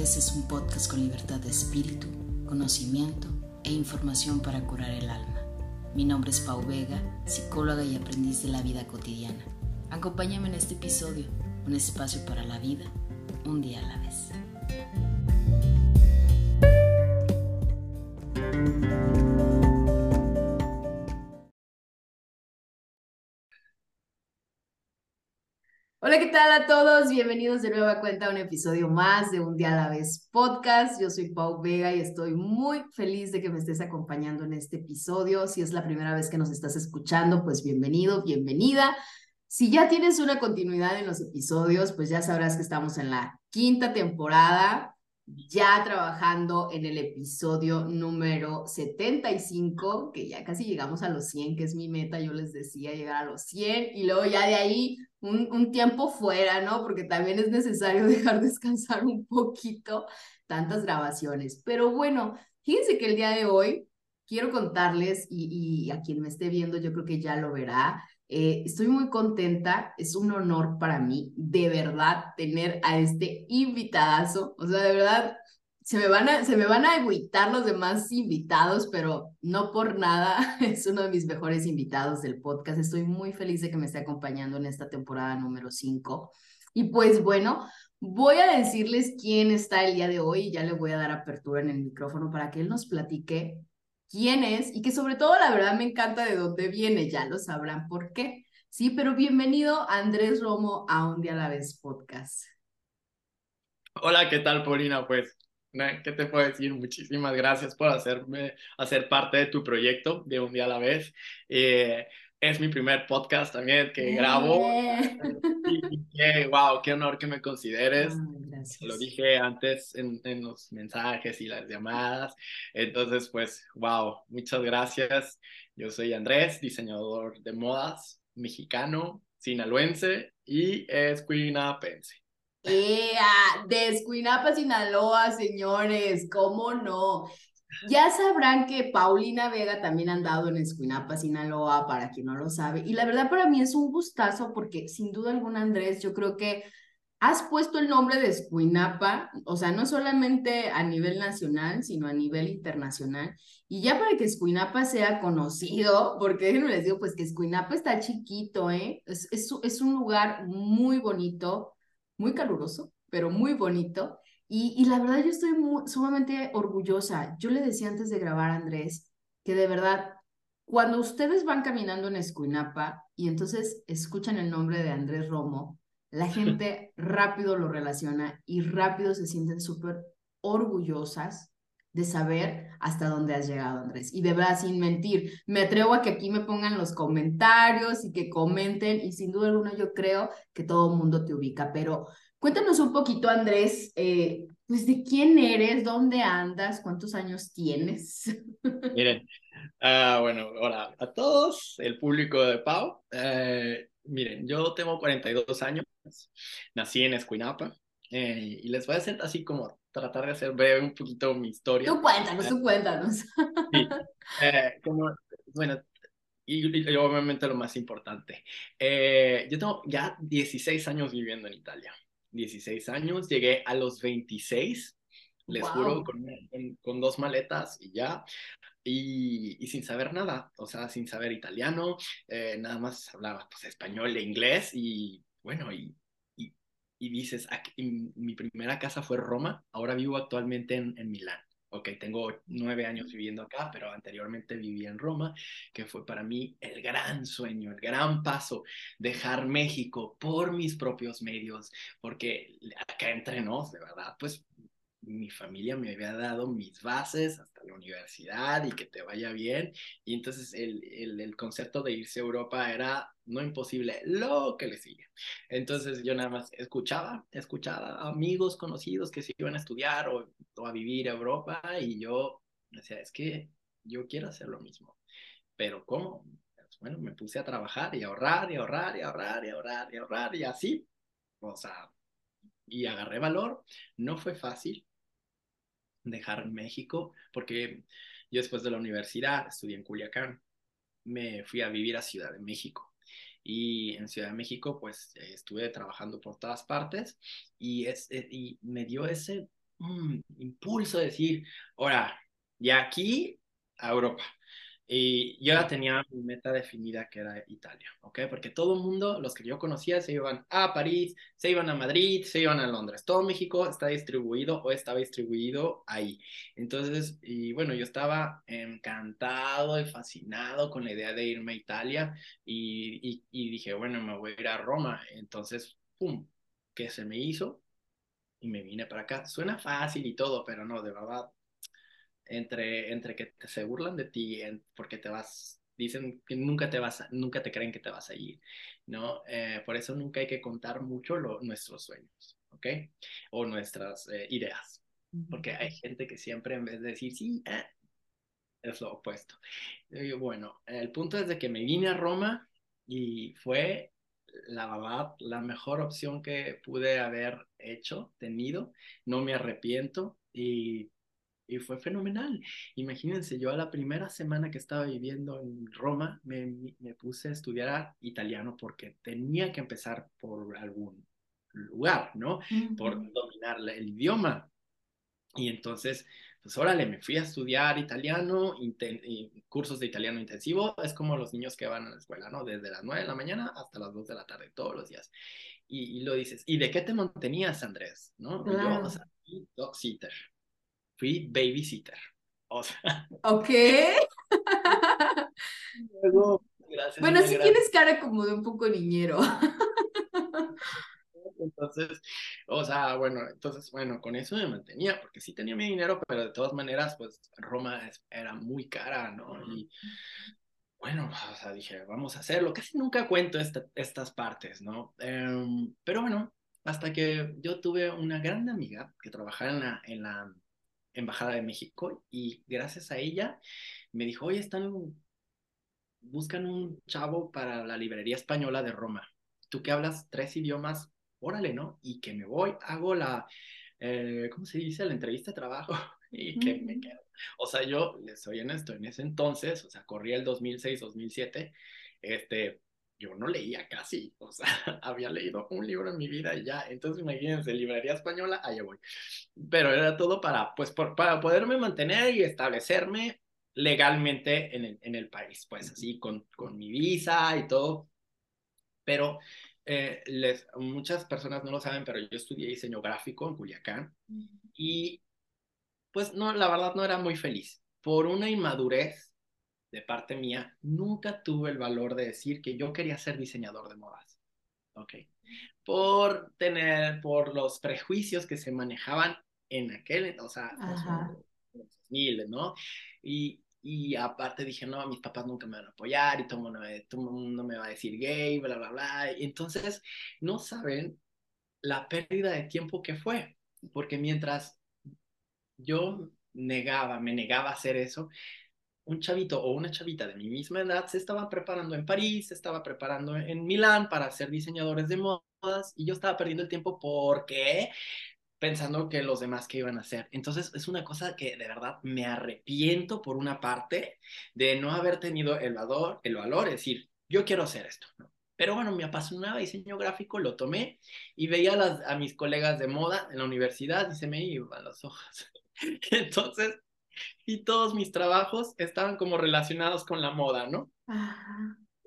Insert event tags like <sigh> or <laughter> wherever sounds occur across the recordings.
vez es un podcast con libertad de espíritu, conocimiento e información para curar el alma. Mi nombre es Pau Vega, psicóloga y aprendiz de la vida cotidiana. Acompáñame en este episodio, un espacio para la vida, un día a la vez. Hola, ¿qué tal a todos? Bienvenidos de nueva cuenta a un episodio más de Un Día a la Vez podcast. Yo soy Pau Vega y estoy muy feliz de que me estés acompañando en este episodio. Si es la primera vez que nos estás escuchando, pues bienvenido, bienvenida. Si ya tienes una continuidad en los episodios, pues ya sabrás que estamos en la quinta temporada ya trabajando en el episodio número 75, que ya casi llegamos a los 100, que es mi meta, yo les decía llegar a los 100 y luego ya de ahí un, un tiempo fuera, ¿no? Porque también es necesario <laughs> dejar descansar un poquito tantas grabaciones. Pero bueno, fíjense que el día de hoy quiero contarles y, y a quien me esté viendo yo creo que ya lo verá, eh, estoy muy contenta, es un honor para mí, de verdad, tener a este invitadazo. O sea, de verdad, se me van a, se me van a agüitar los demás invitados, pero no por nada, <laughs> es uno de mis mejores invitados del podcast. Estoy muy feliz de que me esté acompañando en esta temporada número 5. Y pues bueno, voy a decirles quién está el día de hoy y ya le voy a dar apertura en el micrófono para que él nos platique quién es y que sobre todo la verdad me encanta de dónde viene, ya lo sabrán por qué. Sí, pero bienvenido Andrés Romo a Un Día a la Vez podcast. Hola, ¿qué tal, Paulina? Pues, ¿qué te puedo decir? Muchísimas gracias por hacerme, hacer parte de tu proyecto de Un Día a la Vez. Eh, es mi primer podcast también que grabo. Eh. Y, wow, qué honor que me consideres. Lo dije antes en, en, los mensajes y las llamadas. Entonces, pues, wow, muchas gracias. Yo soy Andrés, diseñador de modas, mexicano, sinaloense y escuinapense. ¡Ea! De Escuinapa, Sinaloa, señores, ¿cómo no? Ya sabrán que Paulina Vega también ha andado en Escuinapa, Sinaloa, para quien no lo sabe. Y la verdad para mí es un gustazo porque sin duda alguna, Andrés, yo creo que has puesto el nombre de Escuinapa, o sea, no solamente a nivel nacional, sino a nivel internacional. Y ya para que Escuinapa sea conocido, porque déjenme les digo, pues que Escuinapa está chiquito, ¿eh? Es, es, es un lugar muy bonito, muy caluroso, pero muy bonito. Y, la verdad yo estoy sumamente orgullosa. Yo le decía antes de grabar a Andrés que de verdad, cuando ustedes van caminando en Escuinapa y entonces escuchan el nombre de Andrés Romo, la <laughs> gente rápido lo relaciona y rápido se sienten súper orgullosas de saber hasta dónde has llegado, Andrés. Y de verdad, sin mentir, me atrevo a que aquí me pongan los comentarios y que comenten y sin duda alguna yo creo que todo el mundo te ubica, pero Cuéntanos un poquito, Andrés, eh, pues de quién eres, dónde andas, cuántos años tienes. <laughs> Miren, uh, bueno, hola a todos, el público de Pau. Uh, miren, yo tengo 42 años, nací en Escuinapa eh, y les voy a hacer así como tratar de hacer breve un poquito mi historia. Tú cuéntanos, tú cuéntanos. Sí, como, bueno, y, y, obviamente lo más importante, yo tengo ya 16 años viviendo en Italia. 16 años, llegué a los 26, les juro, con, con, dos maletas y ya, y, y, sin saber nada, o sea, sin saber italiano, eh, nada más hablaba pues español e inglés y bueno, y, y, dices, aquí, mi primera casa fue Roma, ahora vivo actualmente en, en Milán ok, tengo nueve años viviendo acá, pero anteriormente viví en Roma, que fue para mí el gran sueño, el gran paso, dejar México por mis propios medios, porque acá entre nos, de verdad, pues mi familia me había dado mis bases hasta la universidad y que te vaya bien. Y entonces el, el, el, concepto de irse a Europa era no imposible, lo que le sigue. Entonces yo nada más escuchaba, escuchaba amigos conocidos que se iban a estudiar o, a vivir a Europa y yo decía, es que yo quiero hacer lo mismo. Pero ¿cómo? Pues, bueno, me puse a trabajar y ahorrar y ahorrar y ahorrar y ahorrar y ahorrar y así. O sea, y agarré valor. No fue fácil, dejar México, porque yo después de la universidad estudié en Culiacán, me fui a vivir a Ciudad de México. Y en Ciudad de México, pues estuve trabajando por todas partes y, es, eh, y me dio ese un impulso de decir, ahora, y aquí a Europa. Y yo ya tenía mi meta definida que era Italia, ¿ok? Porque todo el mundo, los que yo conocía, se iban a París, se iban a Madrid, se iban a Londres. Todo México está distribuido o estaba distribuido ahí. Entonces, y bueno, yo estaba encantado y fascinado con la idea de irme a Italia y, dije, bueno, me voy a ir a Roma. Entonces, ¡pum! ¿Qué se me hizo? Y me vine para acá. Suena fácil y todo, pero no, de verdad, entre, entre que te, se burlan de ti porque te vas, dicen que nunca te vas, nunca te creen que te vas a ir, ¿no? Eh, por eso nunca hay que contar mucho lo, nuestros sueños, ¿ok? O nuestras eh, ideas, porque hay gente que siempre en vez de decir, sí, eh", es lo opuesto. Y bueno, el punto es de que me vine a Roma y fue la verdad, la mejor opción que pude haber hecho, tenido. No me arrepiento y y fue fenomenal. Imagínense, yo a la primera semana que estaba viviendo en Roma me, me puse a estudiar italiano porque tenía que empezar por algún lugar, ¿no? Por dominar el idioma. Y entonces, pues órale, me fui a estudiar italiano, y cursos de italiano intensivo, es como los niños que van a la escuela, ¿no? Desde las 9 de la mañana hasta las 2 de la tarde, todos los días. Y, lo dices, ¿y de qué te mantenías, Andrés? ¿No? Y yo, o sea, dog sitter, fui babysitter. O sea. Ok. bueno, sí tienes cara como de un poco niñero. Entonces, o sea, bueno, entonces, bueno, con eso me mantenía, porque sí tenía mi dinero, pero de todas maneras, pues Roma era muy cara, ¿no? Y bueno, o sea, dije, vamos a hacerlo. Casi nunca cuento estas partes, ¿no? Em, pero bueno, hasta que yo tuve una gran amiga que trabajaba en la, en la Embajada de México y gracias a ella me dijo, oye, están, buscan un chavo para la librería española de Roma. Tú que hablas tres idiomas, órale, ¿no? Y que me voy, hago la, eh, ¿cómo se dice? La entrevista de trabajo <laughs> y que me quedo. O sea, yo les soy esto, en ese entonces, o sea, corría el 2006, 2007, este, yo no leía casi, o sea, <laughs> había leído un libro en mi vida y ya, entonces imagínense, librería española, allá voy. Pero era todo para, pues, para poderme mantener y establecerme legalmente en el, en el país, pues así, con, con mi visa y todo. Pero eh, les, muchas personas no lo saben, pero yo estudié diseño gráfico en Culiacán y pues no, la verdad no era muy feliz por una inmadurez de parte mía, nunca tuve el valor de decir que yo quería ser diseñador de modas. ¿Ok? Por tener, por los prejuicios que se manejaban en aquel, o sea, los 2000, ¿no? Y, y aparte dije, no, mis papás nunca me van a apoyar y todo mundo todo mundo me va a decir gay, bla, bla, bla. Y entonces, no saben la pérdida de tiempo que fue, porque mientras yo negaba, me negaba a hacer eso, un chavito o una chavita de mi misma edad se estaba preparando en París, se estaba preparando en Milán para ser diseñadores de modas y yo estaba perdiendo el tiempo porque pensando que los demás que iban a hacer. Entonces es una cosa que de verdad me arrepiento por una parte de no haber tenido el valor, el valor, es decir, yo quiero hacer esto, Pero bueno, me apasionaba diseño gráfico, lo tomé y veía a, a mis colegas de moda en la universidad y se me iban las hojas. <laughs> Entonces, y todos mis trabajos estaban como relacionados con la moda, ¿no?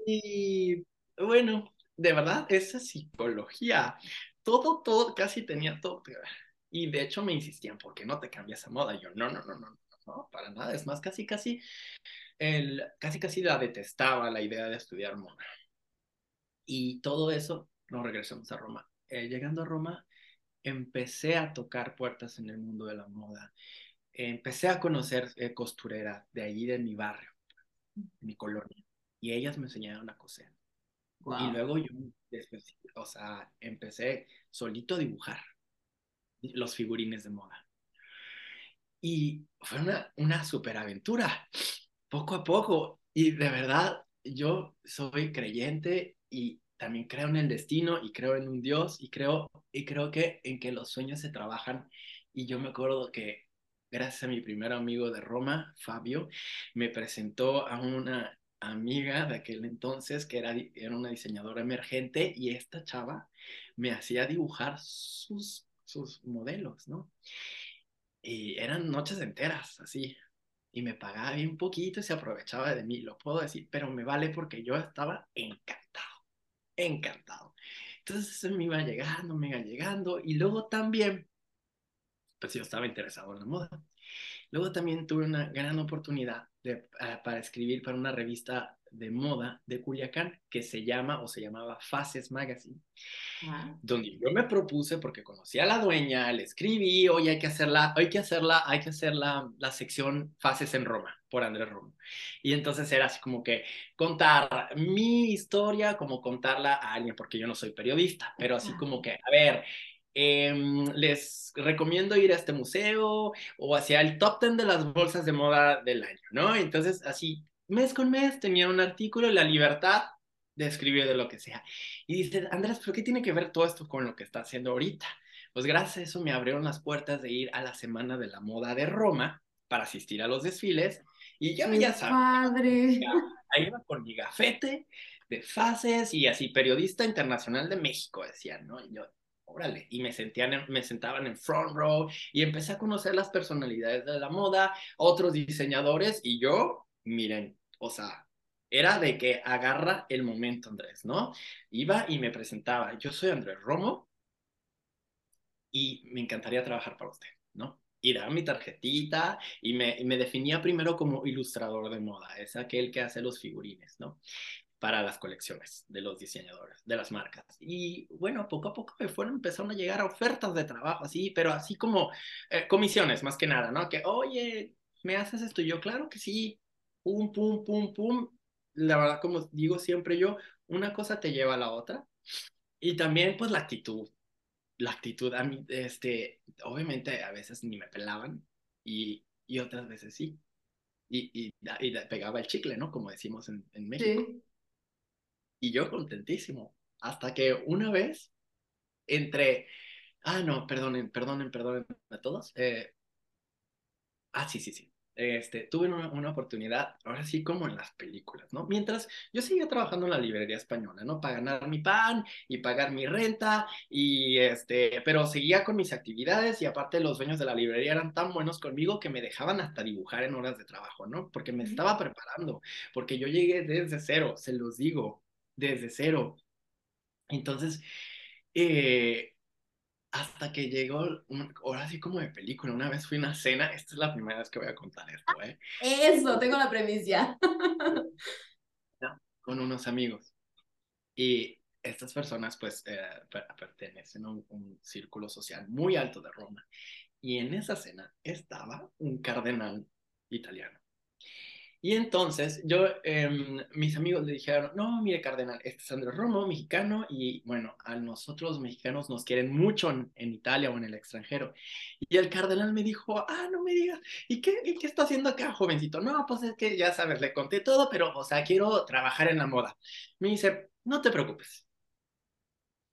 Y bueno, de verdad, esa psicología, todo, todo, casi tenía todo. Y de hecho me insistían, ¿por qué no te cambias a moda? Y yo, no, no, no, no, no, para nada. Es más, casi, casi, el, casi, casi la detestaba la idea de estudiar moda. Y todo eso, nos regresamos a Roma. Eh, llegando a Roma, empecé a tocar puertas en el mundo de la moda empecé a conocer eh, costureras de allí de mi barrio, de mi colonia, y ellas me enseñaron a coser. Y luego yo, o sea, empecé solito a dibujar los figurines de moda. Y fue una, una super aventura, poco a poco. Y de verdad, yo soy creyente y también creo en el destino y creo en un Dios y creo, y creo que en que los sueños se trabajan. Y yo me acuerdo que gracias a mi primer amigo de Roma, Fabio, me presentó a una amiga de aquel entonces que era, era una diseñadora emergente y esta chava me hacía dibujar sus, sus modelos, ¿no? y eran noches enteras, así, y me pagaba bien poquito y se aprovechaba de mí, lo puedo decir, pero me vale porque yo estaba encantado, encantado. Entonces me iba llegando, me iba llegando, y luego también, pues yo estaba interesado en la moda. Luego también tuve una gran oportunidad de, uh, para escribir para una revista de moda de Culiacán que se llama o se llamaba Faces Magazine, ah. donde yo me propuse porque conocí a la dueña, le escribí, hoy hay que hacerla, hay que hacerla, hay que hacer la, la sección Faces en Roma por Andrés Romo. Y entonces era así como que contar mi historia, como contarla a alguien, porque yo no soy periodista, pero así como que, a ver, eh, les recomiendo ir a este museo o hacia el top 10 de las bolsas de moda del año, ¿no? Entonces, así mes con mes tenía un artículo, la libertad de escribir de lo que sea. Y dice, Andrés, ¿pero qué tiene que ver todo esto con lo que está haciendo ahorita? Pues gracias a eso me abrieron las puertas de ir a la Semana de la Moda de Roma para asistir a los desfiles. Y yo ya sabes, padre. ahí iba con mi gafete de fases y así, periodista internacional de México, decían, ¿no? Y yo, órale, y me, sentían me sentaban en front row y empecé a conocer las personalidades de la moda, otros diseñadores y yo, miren, o sea, era de que agarra el momento, Andrés, ¿no? Iba y me presentaba, yo soy Andrés Romo y me encantaría trabajar para usted, ¿no? Y daba mi tarjetita y me, me definía primero como ilustrador de moda, es aquel que hace los figurines, ¿no? Para las colecciones de los diseñadores, de las marcas. Y bueno, poco a poco me fueron empezando a llegar ofertas de trabajo, así, pero así como eh, comisiones más que nada, ¿no? Que, oye, ¿me haces esto? Y yo, claro que sí, pum, pum, pum, pum. La verdad, como digo siempre yo, una cosa te lleva a la otra. Y también, pues, la actitud. La actitud, a mí, este, obviamente a veces ni me pelaban y, y otras veces sí. Y, y, y, pegaba el chicle, ¿no? Como decimos en, en México. Sí. Y yo contentísimo. Hasta que una vez, entre, ah, no, perdonen, perdonen, perdonen a todos. Eh, ah, sí, sí, sí este, tuve una, una, oportunidad, ahora sí como en las películas, ¿no? Mientras yo seguía trabajando en la librería española, ¿no? Para ganar mi pan y pagar mi renta, y este, pero seguía con mis actividades y aparte los dueños de la librería eran tan buenos conmigo que me dejaban hasta dibujar en horas de trabajo, ¿no? Porque me estaba preparando, porque yo llegué desde cero, se los digo, desde cero. Entonces, eh, hasta que llegó, ahora sí como de película, una vez fui a una cena, esta es la primera vez que voy a contar esto, ¿eh? Eso, tengo la premisa. <laughs> con unos amigos. Y estas personas pues eh, pertenecen a un, un, círculo social muy alto de Roma. Y en esa cena estaba un cardenal italiano. Y entonces yo, eh, mis amigos le dijeron, no, mire Cardenal, este es Andrés Romo, mexicano, y bueno, a nosotros los mexicanos nos quieren mucho en, en, Italia o en el extranjero. Y el Cardenal me dijo, ah, no me digas, ¿y qué, ¿y qué está haciendo acá, jovencito? No, pues es que ya sabes, le conté todo, pero, o sea, quiero trabajar en la moda. Me dice, no te preocupes,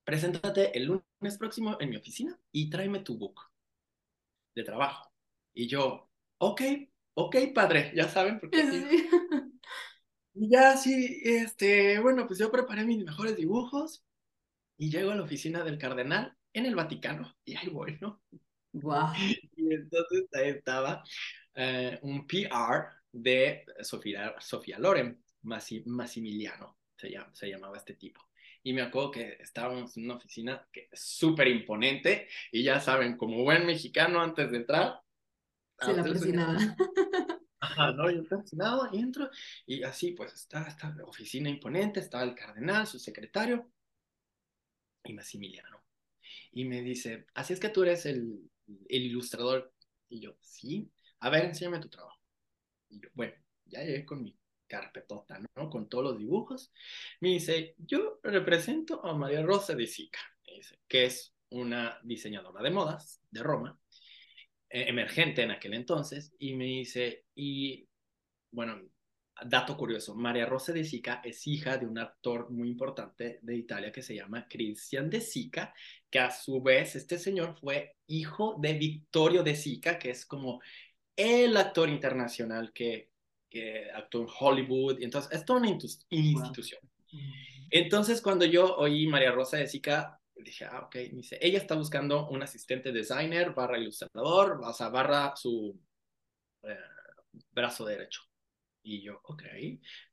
preséntate el lunes próximo en mi oficina y tráeme tu book de trabajo. Y yo, ok, ok, padre, ya saben, porque... Sí. <laughs> Y ya sí, este, bueno, pues yo preparé mis mejores dibujos y llego a la oficina del cardenal en el Vaticano y ahí voy, ¿no? Wow. <laughs> Y entonces ahí estaba eh, un PR de Sofía, Sofía Loren, Massimiliano, se, llama, se llamaba este tipo. Y me acuerdo que estábamos en una oficina súper imponente y ya saben, como buen mexicano antes de entrar, se la presionaba. <laughs> Ajá, no, yo presionado y entro y así pues está esta oficina imponente, estaba el cardenal, su secretario y Maximiliano. Y me dice, así es que tú eres el, el ilustrador. Y yo, sí, a ver, enséñame tu trabajo. Y yo, bueno, ya llegué con mi carpetota, ¿no? Con todos los dibujos. Me dice, yo represento a María Rosa de Sica, dice, que es una diseñadora de modas de Roma, emergente en aquel entonces, y me dice, y bueno, dato curioso, María Rosa de Sica es hija de un actor muy importante de Italia que se llama Christian de Sica, que a su vez este señor fue hijo de Vittorio de Sica, que es como el actor internacional que, que actuó en Hollywood, y entonces es toda una institución. Entonces cuando yo oí María Rosa de Sica, dije, ah, ok, me dice, ella está buscando un asistente designer, barra ilustrador, o sea, barra su eh, brazo derecho. Y yo, ok,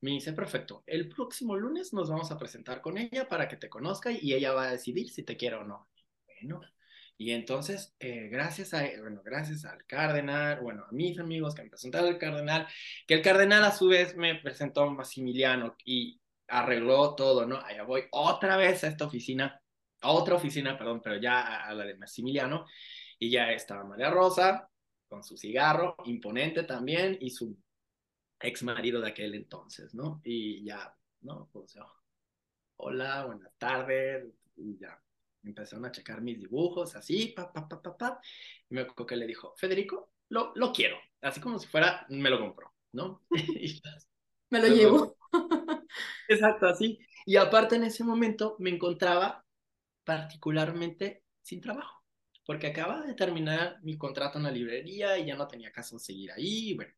me dice, perfecto, el próximo lunes nos vamos a presentar con ella para que te conozca y ella va a decidir si te quiere o no. Bueno, y entonces, eh, gracias a, bueno, gracias al cardenal, bueno, a mis amigos que me presentaron al cardenal, que el cardenal a su vez me presentó a Maximiliano y arregló todo, ¿no? Allá voy otra vez a esta oficina, a otra oficina, perdón, pero ya a la de Maximiliano, y ya estaba María Rosa con su cigarro, imponente también, y su ex marido de aquel entonces, ¿no? Y ya, ¿no? Pues, hola, buenas tardes, y ya empezaron a checar mis dibujos, así, pa, pa, pa, pa, pa. Y me acuerdo que le dijo, Federico, lo, lo quiero, así como si fuera, me lo compro, ¿no? <laughs> me lo llevo. Exacto, así. Y aparte en ese momento me encontraba particularmente sin trabajo, porque acaba de terminar mi contrato en la librería y ya no tenía caso seguir ahí, bueno.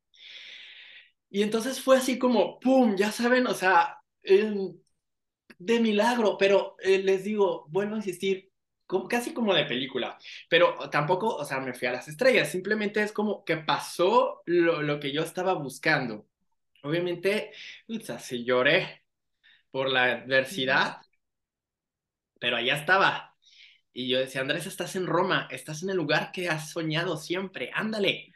Y entonces fue así como, ¡pum! Ya saben, o sea, de milagro, pero eh, les digo, vuelvo a insistir, como, casi como de película, pero tampoco, o sea, me fui a las estrellas, simplemente es como que pasó lo, lo que yo estaba buscando. Obviamente, o sea, sí lloré por la adversidad, pero allá estaba. Y yo decía, Andrés, estás en Roma, estás en el lugar que has soñado siempre, ándale.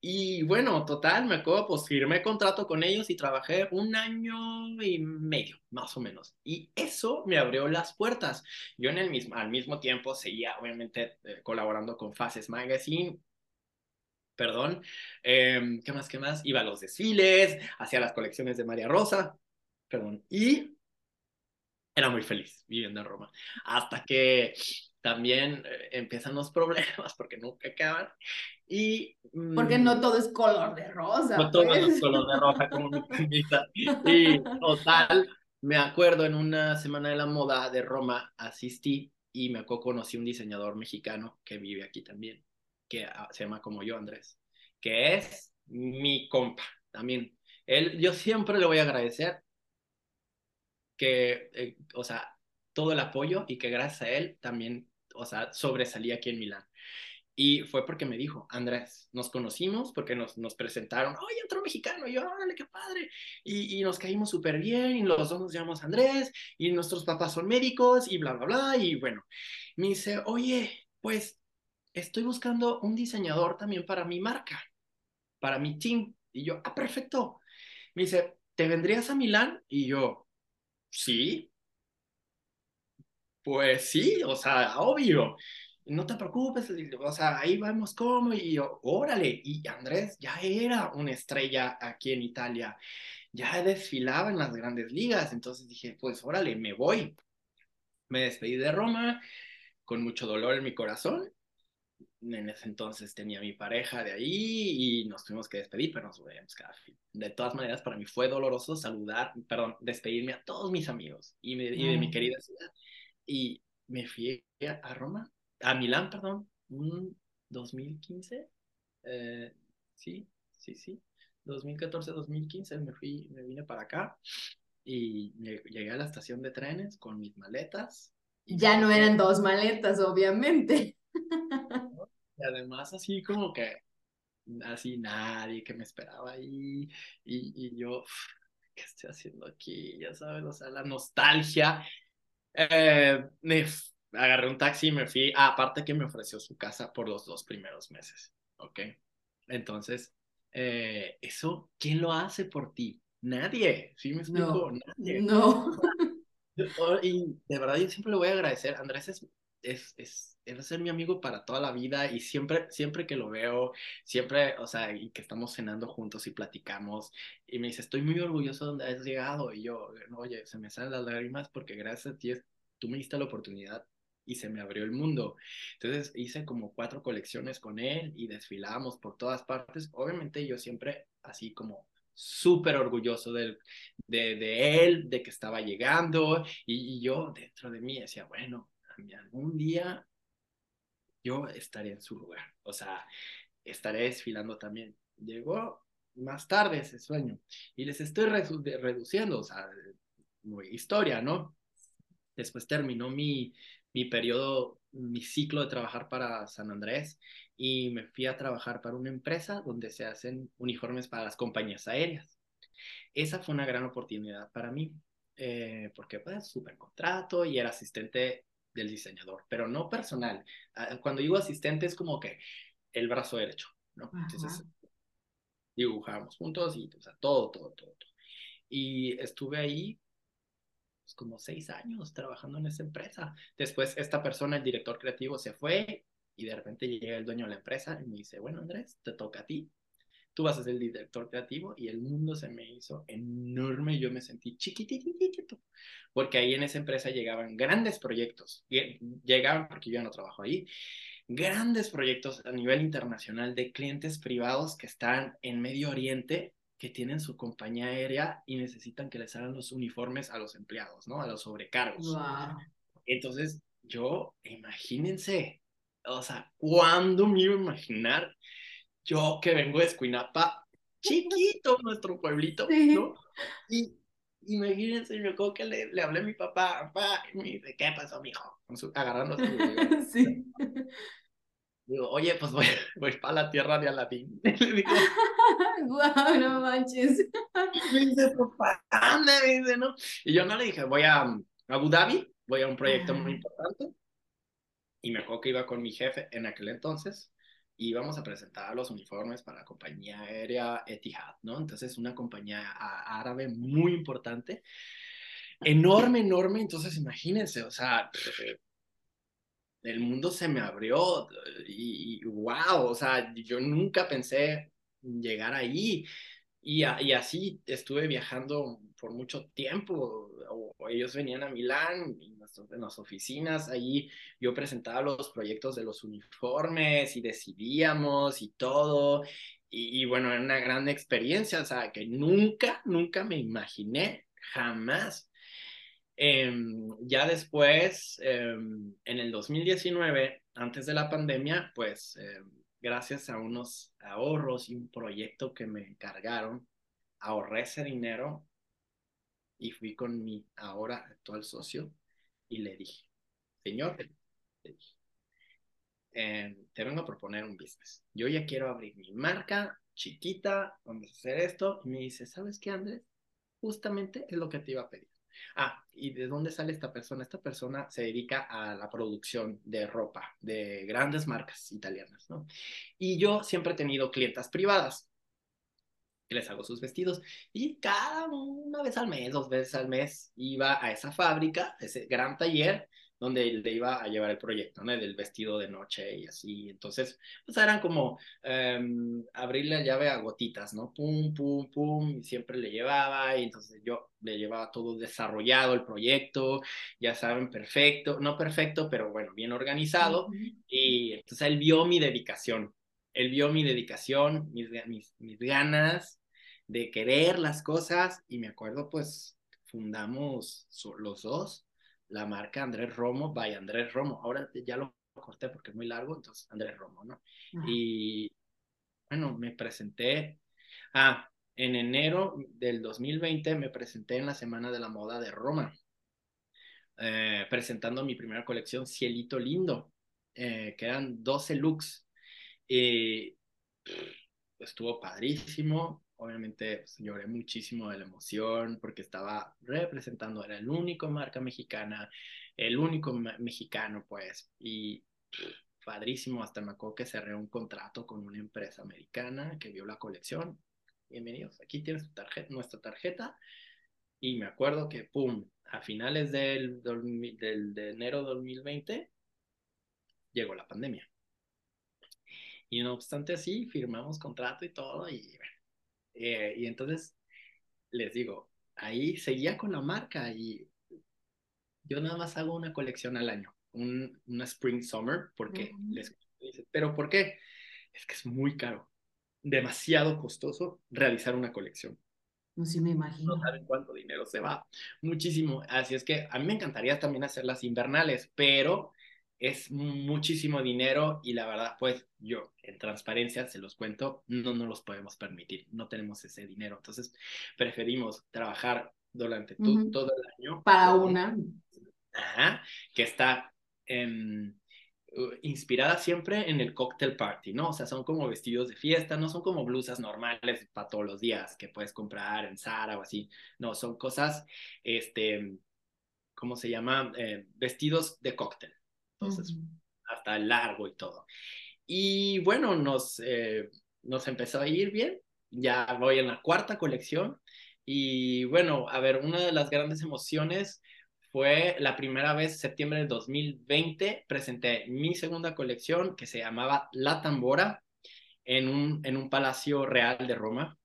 Y bueno, total, me acuerdo, pues firmé contrato con ellos y trabajé un año y medio, más o menos. Y eso me abrió las puertas. Yo en el mismo, al mismo tiempo seguía, obviamente, eh, colaborando con Faces Magazine. Perdón, em, ¿qué más, qué más? Iba a los desfiles, hacía las colecciones de María Rosa, perdón, y era muy feliz viviendo en Roma. Hasta que también eh, empiezan los <laughs> problemas porque nunca acaban. Y, porque no mm, todo es color de rosa. No todo es pues. color de rosa como mi Y total, me acuerdo en una semana de la moda de Roma asistí y me acuerdo conocí un diseñador mexicano que vive aquí también, que ah, se llama como yo, Andrés, que es mi compa también. Él, yo siempre le voy a agradecer que, eh, o sea, todo el apoyo y que gracias a él también o sea, sobresalí aquí en Milán. Y fue porque me dijo, Andrés, nos conocimos porque nos, nos presentaron, oye, otro mexicano, y yo, órale, qué padre. Y, y nos caímos súper bien, y los dos nos llamamos Andrés, y nuestros papás son médicos, y bla, bla, bla. Y bueno, me dice, oye, pues estoy buscando un diseñador también para mi marca, para mi team. Y yo, ah, perfecto. Me dice, ¿te vendrías a Milán? Y yo, sí, pues sí, o sea, obvio. No te preocupes, o sea, ahí vamos como, y órale, y Andrés ya era una estrella aquí en Italia, ya desfilaba en las grandes ligas, entonces dije, pues órale, me voy. Me despedí de Roma con mucho dolor en mi corazón. En ese entonces tenía mi pareja de ahí y nos tuvimos que despedir, pero nos veíamos cada fin. De todas maneras, para mí fue doloroso saludar, perdón, despedirme a todos mis amigos y, y de mi querida ciudad y me fui a Roma, a Milán, perdón, un 2015, eh, sí, sí, sí, 2014-2015 me fui, me vine para acá y llegué a la estación de trenes con mis maletas. ya no eran dos maletas, obviamente. <laughs> Y además así como que, así nadie que me esperaba ahí y, y yo, ¿qué estoy haciendo aquí? Ya sabes, o sea, la nostalgia eh, me agarré un taxi y me fui, ah, aparte que me ofreció su casa por los dos primeros meses, ¿ok? Entonces, eh, eso, ¿quién lo hace por ti? Nadie, ¿sí me explico? No, Nadie. No. <laughs> Y de verdad yo siempre le voy a agradecer, Andrés es, es, es, es ser mi amigo para toda la vida y siempre, siempre que lo veo, siempre, o sea, y que estamos cenando juntos y platicamos, y me dice, estoy muy orgulloso de donde has llegado, y yo, oye, se me salen las lágrimas porque gracias a ti tú me diste la oportunidad y se me abrió el mundo. Entonces hice como cuatro colecciones con él y desfilamos por todas partes. Obviamente yo siempre así como súper orgulloso de, de, de, él, de que estaba llegando y, y, yo dentro de mí decía, bueno, algún día yo estaré en su lugar, o sea, estaré desfilando también. Llegó más tarde ese sueño y les estoy reduciendo, o sea, historia, ¿no? Después terminó mi, mi periodo, mi ciclo de trabajar para San Andrés y me fui a trabajar para una empresa donde se hacen uniformes para las compañías aéreas. Esa fue una gran oportunidad para mí, eh, porque pues súper contrato y era asistente del diseñador, pero no personal. Ah, cuando digo asistente es como que el brazo derecho, ¿no? Entonces dibujábamos juntos y o sea, todo, todo, todo, todo. Y estuve ahí pues, como seis años trabajando en esa empresa. Después esta persona, el director creativo, se fue y de repente llega el dueño de la empresa y me dice, bueno Andrés, te toca a ti. Tú vas a ser el director creativo y el mundo se me hizo enorme yo me sentí chiquitito. Porque ahí en esa empresa llegaban grandes proyectos. Llegaban, porque yo no trabajo ahí, grandes proyectos a nivel internacional de clientes privados que están en Medio Oriente que tienen su compañía aérea y necesitan que les hagan los uniformes a los empleados, ¿no? A los sobrecargos. Entonces, yo, imagínense, o sea, ¿cuándo me iba a imaginar yo que vengo de Escuinapa, chiquito <laughs> nuestro pueblito, ¿no? Y imagínense, me acuerdo que le, le hablé a mi papá, papá, y me dice, ¿qué pasó, mijo? Agarrando <laughs> sí. Digo, oye, pues voy, voy para la tierra de Aladín. <laughs> Le digo, guau, no manches. Me dice, papá, me dice, ¿no? Y yo no le dije, voy a Abu Dhabi, voy a un proyecto muy importante. Y me acuerdo que iba con mi jefe en aquel entonces y íbamos a presentar los uniformes para la compañía aérea Etihad, ¿no? Entonces, una compañía árabe muy importante, enorme, enorme. Entonces, imagínense, o sea, el mundo se me abrió y, wow, o sea, yo nunca pensé llegar ahí. Y, así estuve viajando por mucho tiempo. O, ellos venían a Milán, en las oficinas, ahí yo presentaba los proyectos de los uniformes y decidíamos y todo. Y, y bueno, era una gran experiencia, o sea, que nunca, nunca me imaginé, jamás Em, ya después, em, en el 2019, antes de la pandemia, pues em, gracias a unos ahorros y un proyecto que me encargaron, ahorré ese dinero y fui con mi ahora actual socio y le dije, señor, te vengo a proponer un business. Yo ya quiero abrir mi marca chiquita, vamos a hacer esto. Y me dice, ¿sabes qué, Andrés? Justamente es lo que te iba a pedir. Ah, ¿y de dónde sale esta persona? Esta persona se dedica a la producción de ropa de grandes marcas italianas, ¿no? Y yo siempre he tenido clientas privadas que les hago sus vestidos y cada una vez al mes, dos veces al mes, iba a esa fábrica, ese gran taller donde le iba a llevar el proyecto, ¿no? Del vestido de noche y así. Entonces, pues eran como um, abrirle la llave a gotitas, ¿no? Pum, pum, pum, y siempre le llevaba, y entonces yo le llevaba todo desarrollado el proyecto, ya saben, perfecto, no perfecto, pero bueno, bien organizado, y entonces él vio mi dedicación, él vio mi dedicación, mis, mis, mis ganas de querer las cosas, y me acuerdo, pues, fundamos los dos la marca Andrés Romo, vaya Andrés Romo. Ahora ya lo corté porque es muy largo, entonces Andrés Romo, ¿no? Y bueno, me presenté, ah, en enero del 2020 me presenté en la Semana de la Moda de Roma, eh, presentando mi primera colección, Cielito Lindo, eh, que eran 12 looks. Y estuvo padrísimo, obviamente pues, lloré muchísimo de la emoción porque estaba representando, era el único marca mexicana, el único mexicano, pues, y padrísimo, hasta me acuerdo que cerré un contrato con una empresa americana que vio la colección. Bienvenidos, aquí tienes nuestra tarjeta. Y me acuerdo que, pum, a finales del, del, de enero 2020 llegó la pandemia. Y no obstante así, firmamos contrato y todo, y bueno, eh, y entonces, les digo, ahí seguía con la marca y yo nada más hago una colección al año, un, una Spring Summer, porque les pero ¿por qué? Es que es muy caro, demasiado costoso realizar una colección. No, sí me imagino. No saben cuánto dinero se va, muchísimo. Así es que a mí me encantaría también hacer las invernales, pero es muchísimo dinero y la verdad, pues yo en transparencia se los cuento, no nos los podemos permitir, no tenemos ese dinero. Entonces, preferimos trabajar durante todo el año. Para una. Ajá, que está em, inspirada siempre en el cocktail party, ¿no? O sea, son como vestidos de fiesta, no son como blusas normales para todos los días que puedes comprar en Zara o así. No, son cosas, este, ¿cómo se llama? Eh, vestidos de cóctel. Entonces, hasta largo y todo. Y bueno, nos, eh, nos empezó a ir bien. Ya voy en la cuarta colección. Y bueno, a ver, una de las grandes emociones fue la primera vez, septiembre de 2020, presenté mi segunda colección que se llamaba La Tambora en un, en un palacio real de Roma.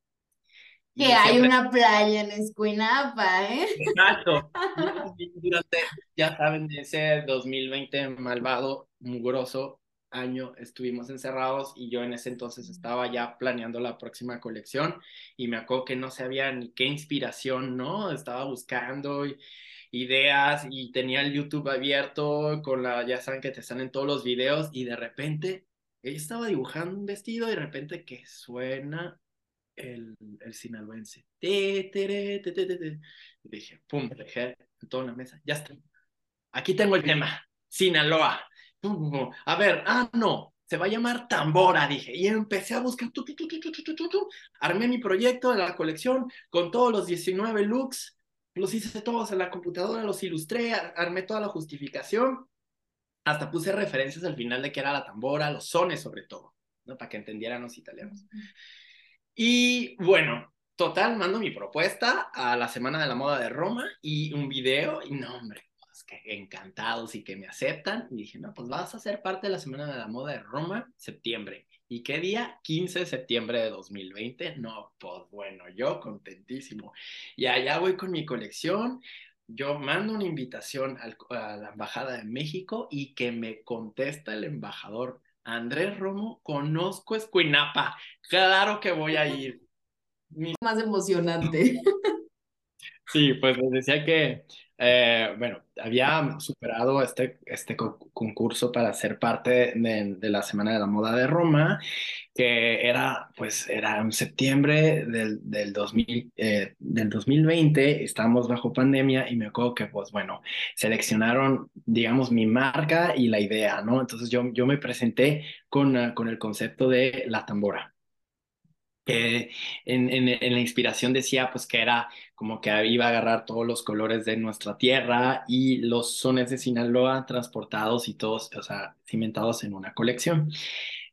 Que hay una playa en Escuinapa, ¿eh? Exacto. <laughs> Durante, ya saben, ese 2020 malvado, mugroso año estuvimos encerrados y yo en ese entonces estaba ya planeando la próxima colección y me acuerdo que no sabía ni qué inspiración, ¿no? Estaba buscando y, ideas y tenía el YouTube abierto con la, ya saben que te salen todos los videos y de repente ella estaba dibujando un vestido y de repente que suena el, el sinaloense. Te, te, te, te, dije, pum, dejé en toda la mesa, ya está. Aquí tengo el tema, Sinaloa. A ver, ah, no, se va a llamar Tambora, dije. Y empecé a buscar, tu, tu, tu, armé mi proyecto de la colección con todos los 19 looks los hice todos en la computadora, los ilustré, armé toda la justificación, hasta puse referencias al final de que era la tambora, los sones sobre todo, ¿no? Para que entendieran los italianos. Y bueno, total, mando mi propuesta a la Semana de la Moda de Roma y un video, y no, hombre, pues que encantados y que me aceptan. Y dije, no, pues vas a ser parte de la Semana de la Moda de Roma, septiembre. ¿Y qué día? 15 de septiembre de 2020. No, pues bueno, yo contentísimo. Y allá voy con mi colección. Yo mando una invitación a la Embajada de México y que me contesta el embajador Andrés Romo, conozco Escuinapa. Claro que voy a ir. Más emocionante. Sí, pues les decía que eh, bueno, había superado este, este concurso para ser parte de, la Semana de la Moda de Roma, que era, pues, era en septiembre del, del, 2000, eh, del 2020, estábamos bajo pandemia y me acuerdo que, pues, bueno, seleccionaron, digamos, mi marca y la idea, ¿no? Entonces yo, yo me presenté con, con el concepto de la tambora que en, en, la inspiración decía pues que era como que iba a agarrar todos los colores de nuestra tierra y los sones de Sinaloa transportados y todos, o sea, cimentados en una colección.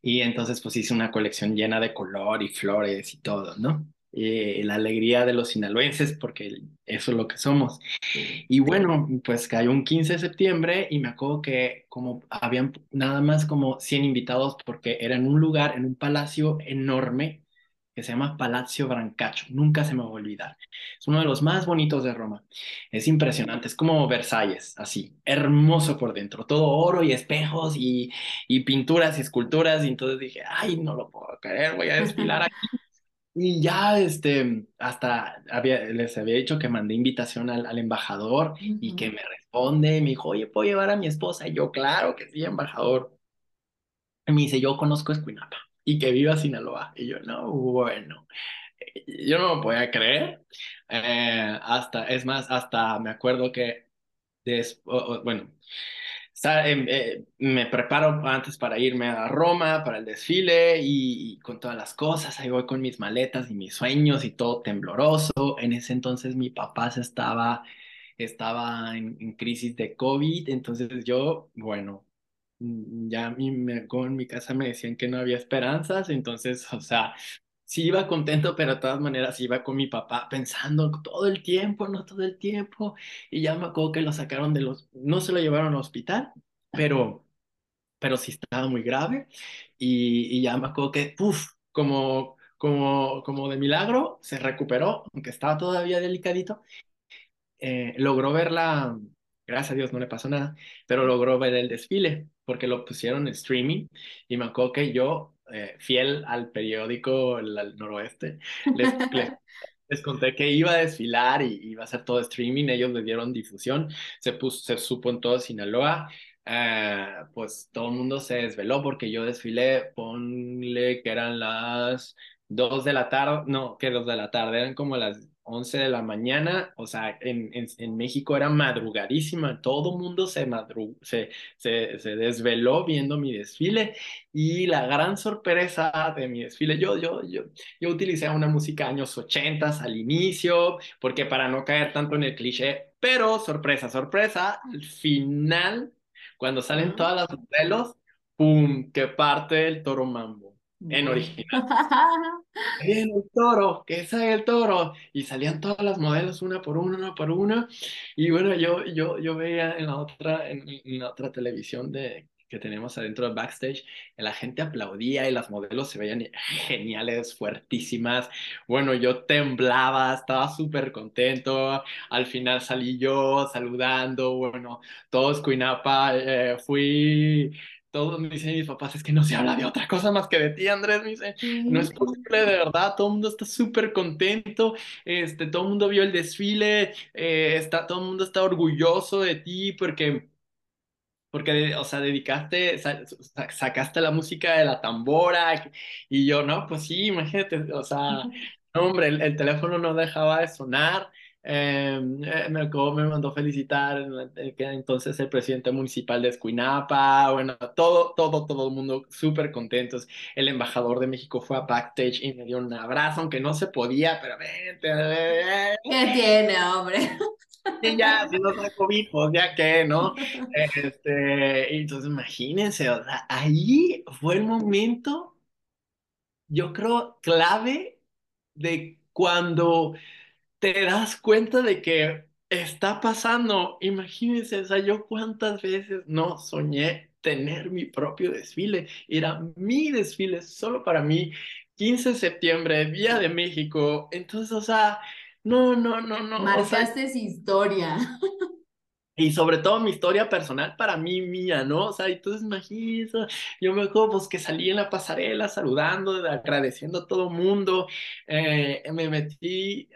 Y entonces pues hice una colección llena de color y flores y todo, ¿no? Eh, la alegría de los sinaloenses, porque eso es lo que somos. Y bueno, pues cayó un 15 de septiembre y me acuerdo que como habían nada más como 100 invitados porque era en un lugar, en un palacio enorme, que se llama Palazzo Brancaccio. Nunca se me va a olvidar. Es uno de los más bonitos de Roma. Es impresionante, es como Versalles, así, hermoso por dentro, todo oro y espejos y, y pinturas y esculturas. Y entonces dije, ay, no lo puedo creer, voy a desfilar aquí. <laughs> Y ya, este, hasta había, les había dicho que mandé invitación al, al embajador y que me responde, me dijo, oye, ¿puedo llevar a mi esposa? Y yo, claro que sí, embajador. Y me dice, yo conozco Escuinapa y que viva Sinaloa. Y yo, no, bueno, yo no lo podía creer. Eh, hasta, es más, hasta me acuerdo que, bueno, eh, me preparo antes para irme a Roma, para el desfile y, con todas las cosas, ahí voy con mis maletas y mis sueños y todo tembloroso. En ese entonces mi papá se estaba, estaba en, en crisis de COVID, entonces yo, bueno, Mm, ya me, en mi casa me decían que no había esperanzas, entonces, <laughs> o sea, sí iba contento, pero de todas maneras iba con mi papá pensando todo el tiempo, no todo el tiempo, y ya me acuerdo que lo sacaron de los, no se lo llevaron al hospital, pero, pero sí estaba muy grave, y, y ya me acuerdo que, puff, como, como, como de milagro, se recuperó, aunque estaba todavía delicadito, eh, logró ver la, gracias a Dios no le pasó nada, pero logró ver el desfile porque lo pusieron en streaming y me acuerdo que yo, eh, fiel al periódico el, Noroeste, <laughs> les, les, conté que iba a desfilar y iba a hacer todo streaming, ellos le dieron difusión, se, puso, se supo en todo Sinaloa, eh, pues todo el mundo se desveló porque yo desfilé, ponle que eran las 2 de la tarde, no, que 2 de la tarde, eran como las 11 de la mañana, o sea, en, en, en México era madrugadísima, todo mundo se, madru se, se, se, desveló viendo mi desfile y la gran sorpresa de mi desfile, yo, yo, yo, yo utilicé una música años 80 al inicio, porque para no caer tanto en el cliché, pero sorpresa, sorpresa, al final, cuando salen todas las modelos, ¡pum!, que parte el toro mambo en original. <laughs> Viene el toro, que sale el toro. Y salían todas las modelos una por una, una por una. Y bueno, yo, yo, yo veía en la otra, en, en la otra televisión de, que tenemos adentro del backstage, la gente aplaudía y las modelos se veían geniales, fuertísimas. Bueno, yo temblaba, estaba súper contento. Al final salí yo saludando, bueno, todos Cuinapa, eh, fui todos me dicen mis papás, es que no se habla de otra cosa más que de ti, Andrés, me dice, no es posible, de verdad, todo el mundo está súper contento, este, todo el mundo vio el desfile, eh, está, todo el mundo está orgulloso de ti porque, porque, o sea, dedicaste, sacaste la música de la tambora, y yo, no, pues sí, imagínate, o sea, no, hombre, el, el teléfono no dejaba de sonar, eh, me, me mandó felicitar entonces el presidente municipal de Escuinapa, bueno, todo, todo, todo el mundo súper contentos. El embajador de México fue a backstage y me dio un abrazo, aunque no se podía, pero vente. ¿Qué tiene, hombre? Y ya, si no saco pues ya que, ¿no? Este, entonces imagínense, o sea, ahí fue el momento, yo creo, clave de cuando te das cuenta de que está pasando. Imagínense, o sea, yo cuántas veces no soñé tener mi propio desfile. Era mi desfile solo para mí. 15 de septiembre, Día de México. Entonces, o sea, no, no, no, no. Marcaste o sea, historia. <laughs> Y sobre todo mi historia personal para mí mía, ¿no? O sea, entonces imagínate, yo me acuerdo pues que salí en la pasarela saludando, agradeciendo a todo mundo, eh, me metí,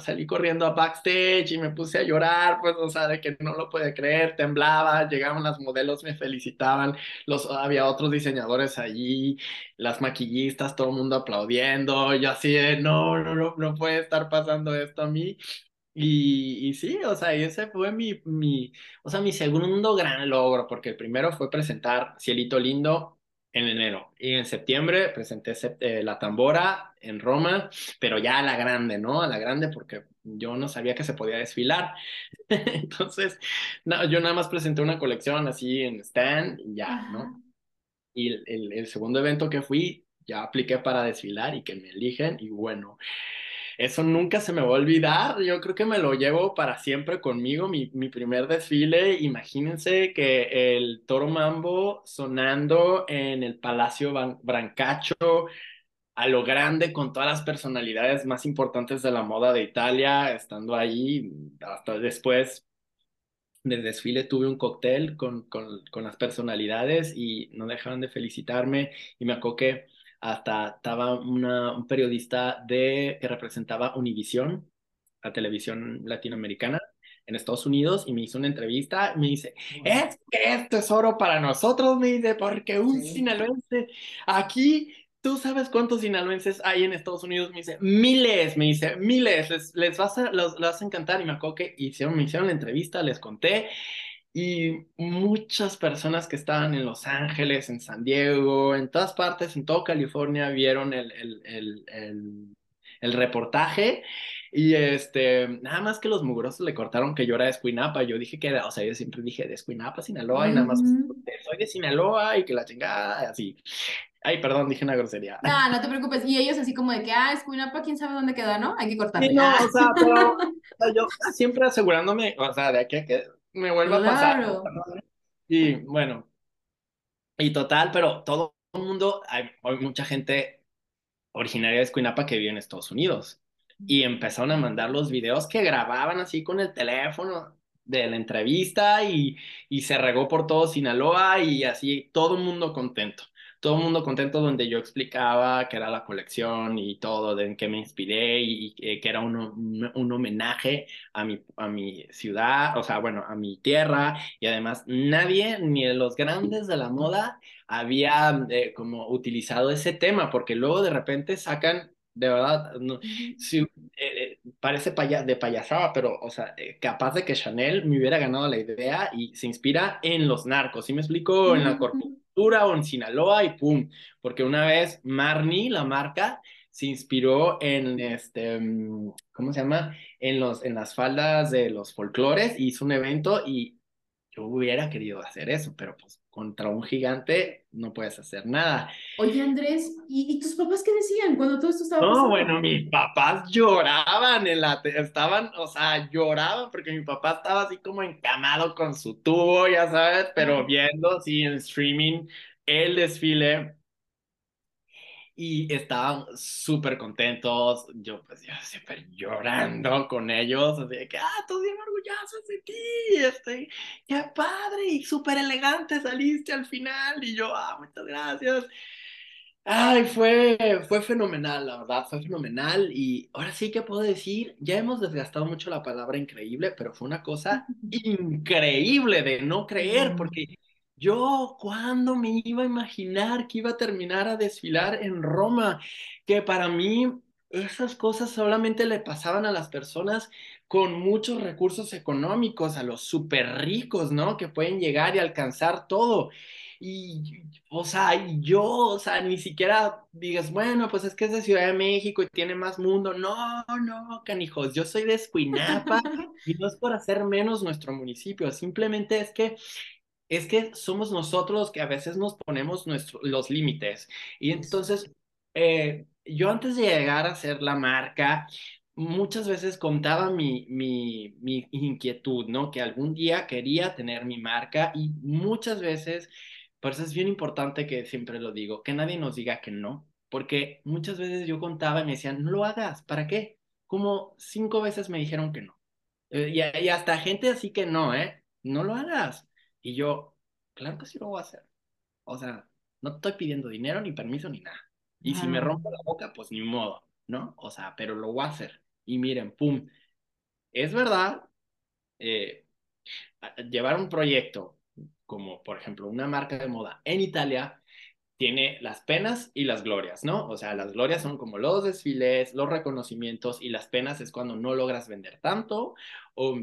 salí corriendo a backstage y me puse a llorar, pues, o sea, de que no lo podía creer, temblaba, llegaban las modelos, me felicitaban, los, había otros diseñadores allí, las maquillistas, todo el mundo aplaudiendo, yo así de, no, no, no, no puede estar pasando esto a mí. Y, y, sí, o sea, ese fue mi, mi, o sea, mi segundo gran logro, porque el primero fue presentar Cielito Lindo en enero y en septiembre presenté eh, La Tambora en Roma, pero ya a la grande, ¿no? A la grande porque yo no sabía que se podía desfilar. <laughs> Entonces, no, yo nada más presenté una colección así en stand y ya, ¿no? Y el, el, el segundo evento que fui, ya apliqué para desfilar y que me eligen y bueno, eso nunca se me va a olvidar. Yo creo que me lo llevo para siempre conmigo. Mi, mi primer desfile, imagínense que el toro mambo sonando en el Palacio Brancacho a lo grande con todas las personalidades más importantes de la moda de Italia, estando ahí hasta después del desfile tuve un cóctel con, con, con las personalidades y no dejaban de felicitarme y me acuerdo que hasta estaba una, un periodista de, que representaba Univisión, la televisión latinoamericana en Estados Unidos, y me hizo una entrevista, me dice, es que esto es oro para nosotros, me dice, porque un sí. sinaloense aquí ¿tú sabes cuántos sinaloenses hay en Estados Unidos? Me dice, miles, me dice, miles, les, les vas a, los, les vas a encantar. Y me acuerdo que hicieron, me hicieron la entrevista, les conté, y muchas personas que estaban en Los Ángeles, en San Diego, en todas partes, en toda California, vieron el, el, el, el, reportaje. Y este, nada más que los mugrosos le cortaron que yo era de Escuinapa. Yo dije que era, o sea, yo siempre dije de Escuinapa, Sinaloa, uh -huh. y nada más soy de Sinaloa y que la chingada, así. Ay, perdón, dije una grosería. No, no te preocupes. Y ellos así como de que, ah, Escuinapa, quién sabe dónde queda, ¿no? Hay que cortarle. Sí, no, o sea, pero <laughs> o sea, yo siempre asegurándome, o sea, de aquí a que me vuelva claro. a pasar. Y bueno, y total, pero todo el mundo, hay, hay mucha gente originaria de Escuinapa que vive en Estados Unidos. Y empezaron a mandar los videos que grababan así con el teléfono de la entrevista y, y se regó por todo Sinaloa y así todo el mundo contento todo el mundo contento donde yo explicaba que era la colección y todo, de en qué me inspiré y, y que era un, un, homenaje a mi, a mi ciudad, o sea, bueno, a mi tierra. Y además nadie, ni de los grandes de la moda, había eh, como utilizado ese tema, porque luego de repente sacan de verdad, no, sí, eh, parece paya de payasada, pero, o sea, eh, capaz de que Chanel me hubiera ganado la idea y se inspira en los narcos, ¿sí me explico? En la corpultura o en Sinaloa y pum, porque una vez Marni, la marca, se inspiró en este, ¿cómo se llama? En los, en las faldas de los folclores, hizo un evento y yo hubiera querido hacer eso, pero pues contra un gigante no puedes hacer nada. Oye, Andrés, ¿y, tus papás qué decían cuando todo esto estaba pasando? No, bueno, mis papás lloraban en la... Estaban, o sea, lloraban porque mi papá estaba así como encamado con su tubo, ya sabes, pero viendo, sí, en streaming el desfile y estaban súper contentos. Yo, pues, yo siempre llorando con ellos, así de que, ah, estoy bien orgulloso de ti, este, qué padre y súper elegante saliste al final. Y yo, ah, muchas gracias. Ay, fue, fue fenomenal, la verdad, fue fenomenal. Y ahora sí que puedo decir, ya hemos desgastado mucho la palabra increíble, pero fue una cosa <laughs> increíble de no creer, porque yo, ¿cuándo me iba a imaginar que iba a terminar a desfilar en Roma? Que para mí esas cosas solamente le pasaban a las personas con muchos recursos económicos, a los súper ricos, ¿no? Que pueden llegar y alcanzar todo. Y, o sea, yo, o sea, ni siquiera digas, bueno, pues es que es de Ciudad de México y tiene más mundo. No, no, canijos, yo soy de Escuinapa <laughs> y no es por hacer menos nuestro municipio, simplemente es que es que somos nosotros que a veces nos ponemos nuestro, los límites. Y entonces, eh, yo antes de llegar a ser la marca, muchas veces contaba mi, mi, mi inquietud, ¿no? Que algún día quería tener mi marca y muchas veces, por eso es bien importante que siempre lo digo, que nadie nos diga que no, porque muchas veces yo contaba y me decían, no lo hagas, ¿para qué? Como cinco veces me dijeron que no. Eh, y, y hasta gente así que no, ¿eh? No lo hagas. Y yo, claro que sí lo voy a hacer. O sea, no estoy pidiendo dinero, ni permiso, ni nada. Y si me rompo la boca, pues ni modo, ¿no? O sea, pero lo voy a hacer. Y miren, pum. Es verdad, eh, llevar un proyecto como, por ejemplo, una marca de moda en Italia, tiene las penas y las glorias, ¿no? O sea, las glorias son como los desfiles, los reconocimientos y las penas es cuando no logras vender tanto o,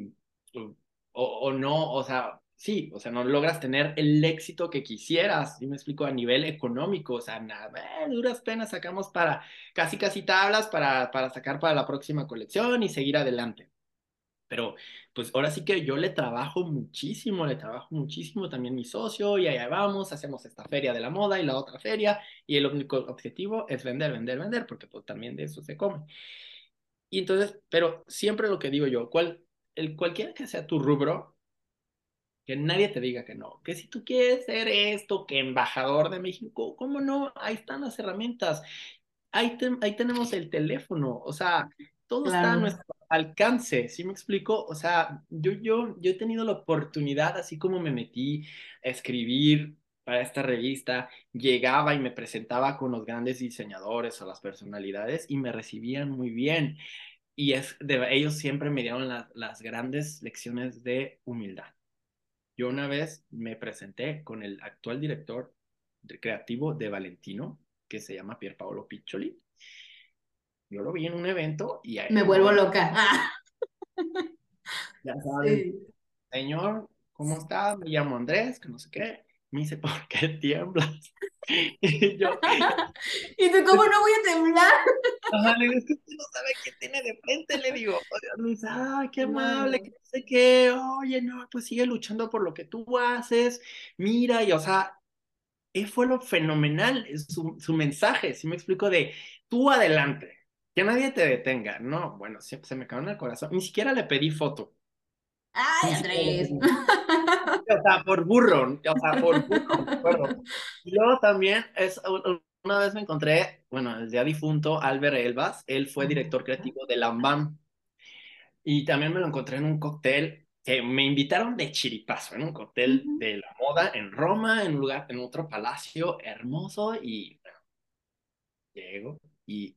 o, o no, o sea, sí, o sea, no logras tener el éxito que quisieras, y me explico, a nivel económico, o sea, nada, eh, duras penas sacamos para casi casi tablas para, para sacar para la próxima colección y seguir adelante. Pero pues ahora sí que yo le trabajo muchísimo, le trabajo muchísimo también mi socio y allá vamos, hacemos esta feria de la moda y la otra feria y el único objetivo es vender, vender, vender, porque pues también de eso se come. Y entonces, pero siempre lo que digo yo, cual, el, cualquiera que sea tu rubro, que nadie te diga que no, que si tú quieres ser esto, que embajador de México, ¿cómo no? Ahí están las herramientas, ahí, ahí tenemos el teléfono, o sea, todo está a nuestro alcance, ¿sí me explico? O sea, yo, yo, yo he tenido la oportunidad, así como me metí a escribir para esta revista, llegaba y me presentaba con los grandes diseñadores o las personalidades y me recibían muy bien. Y es de, ellos siempre me dieron las grandes lecciones de humildad. Yo una vez me presenté con el actual director creativo de Valentino, que se llama Pierpaolo Piccioli. Yo lo vi en un evento y... me vuelvo loca. <laughs> Ya sabes, señor, ¿cómo está? Me llamo Andrés, que no sé qué. Me dice, ¿por qué tiemblas? <laughs> y yo... <laughs> ¿Y tú cómo no voy a temblar? Ajá, le digo, es que usted no sabe quién tiene de frente, le digo. Me dice, ay, qué amable, que no sé qué, oye, no, pues sigue luchando por lo que tú haces, mira, y o sea, fue lo fenomenal, su, su mensaje, si me explico, de tú adelante, que nadie te detenga, no, bueno, se, se me cayó en el corazón, ni siquiera le pedí foto. Ay, Andrés. O sea, por burro, o sea, por burro, <laughs> Y luego también es una vez me encontré, bueno, el ya difunto Albert Elbas, él fue director creativo de Lambam. Y también me lo encontré en un cóctel que me invitaron de chiripazo, en un cóctel de la moda en Roma, en un lugar, en otro palacio hermoso. Y bueno, llego y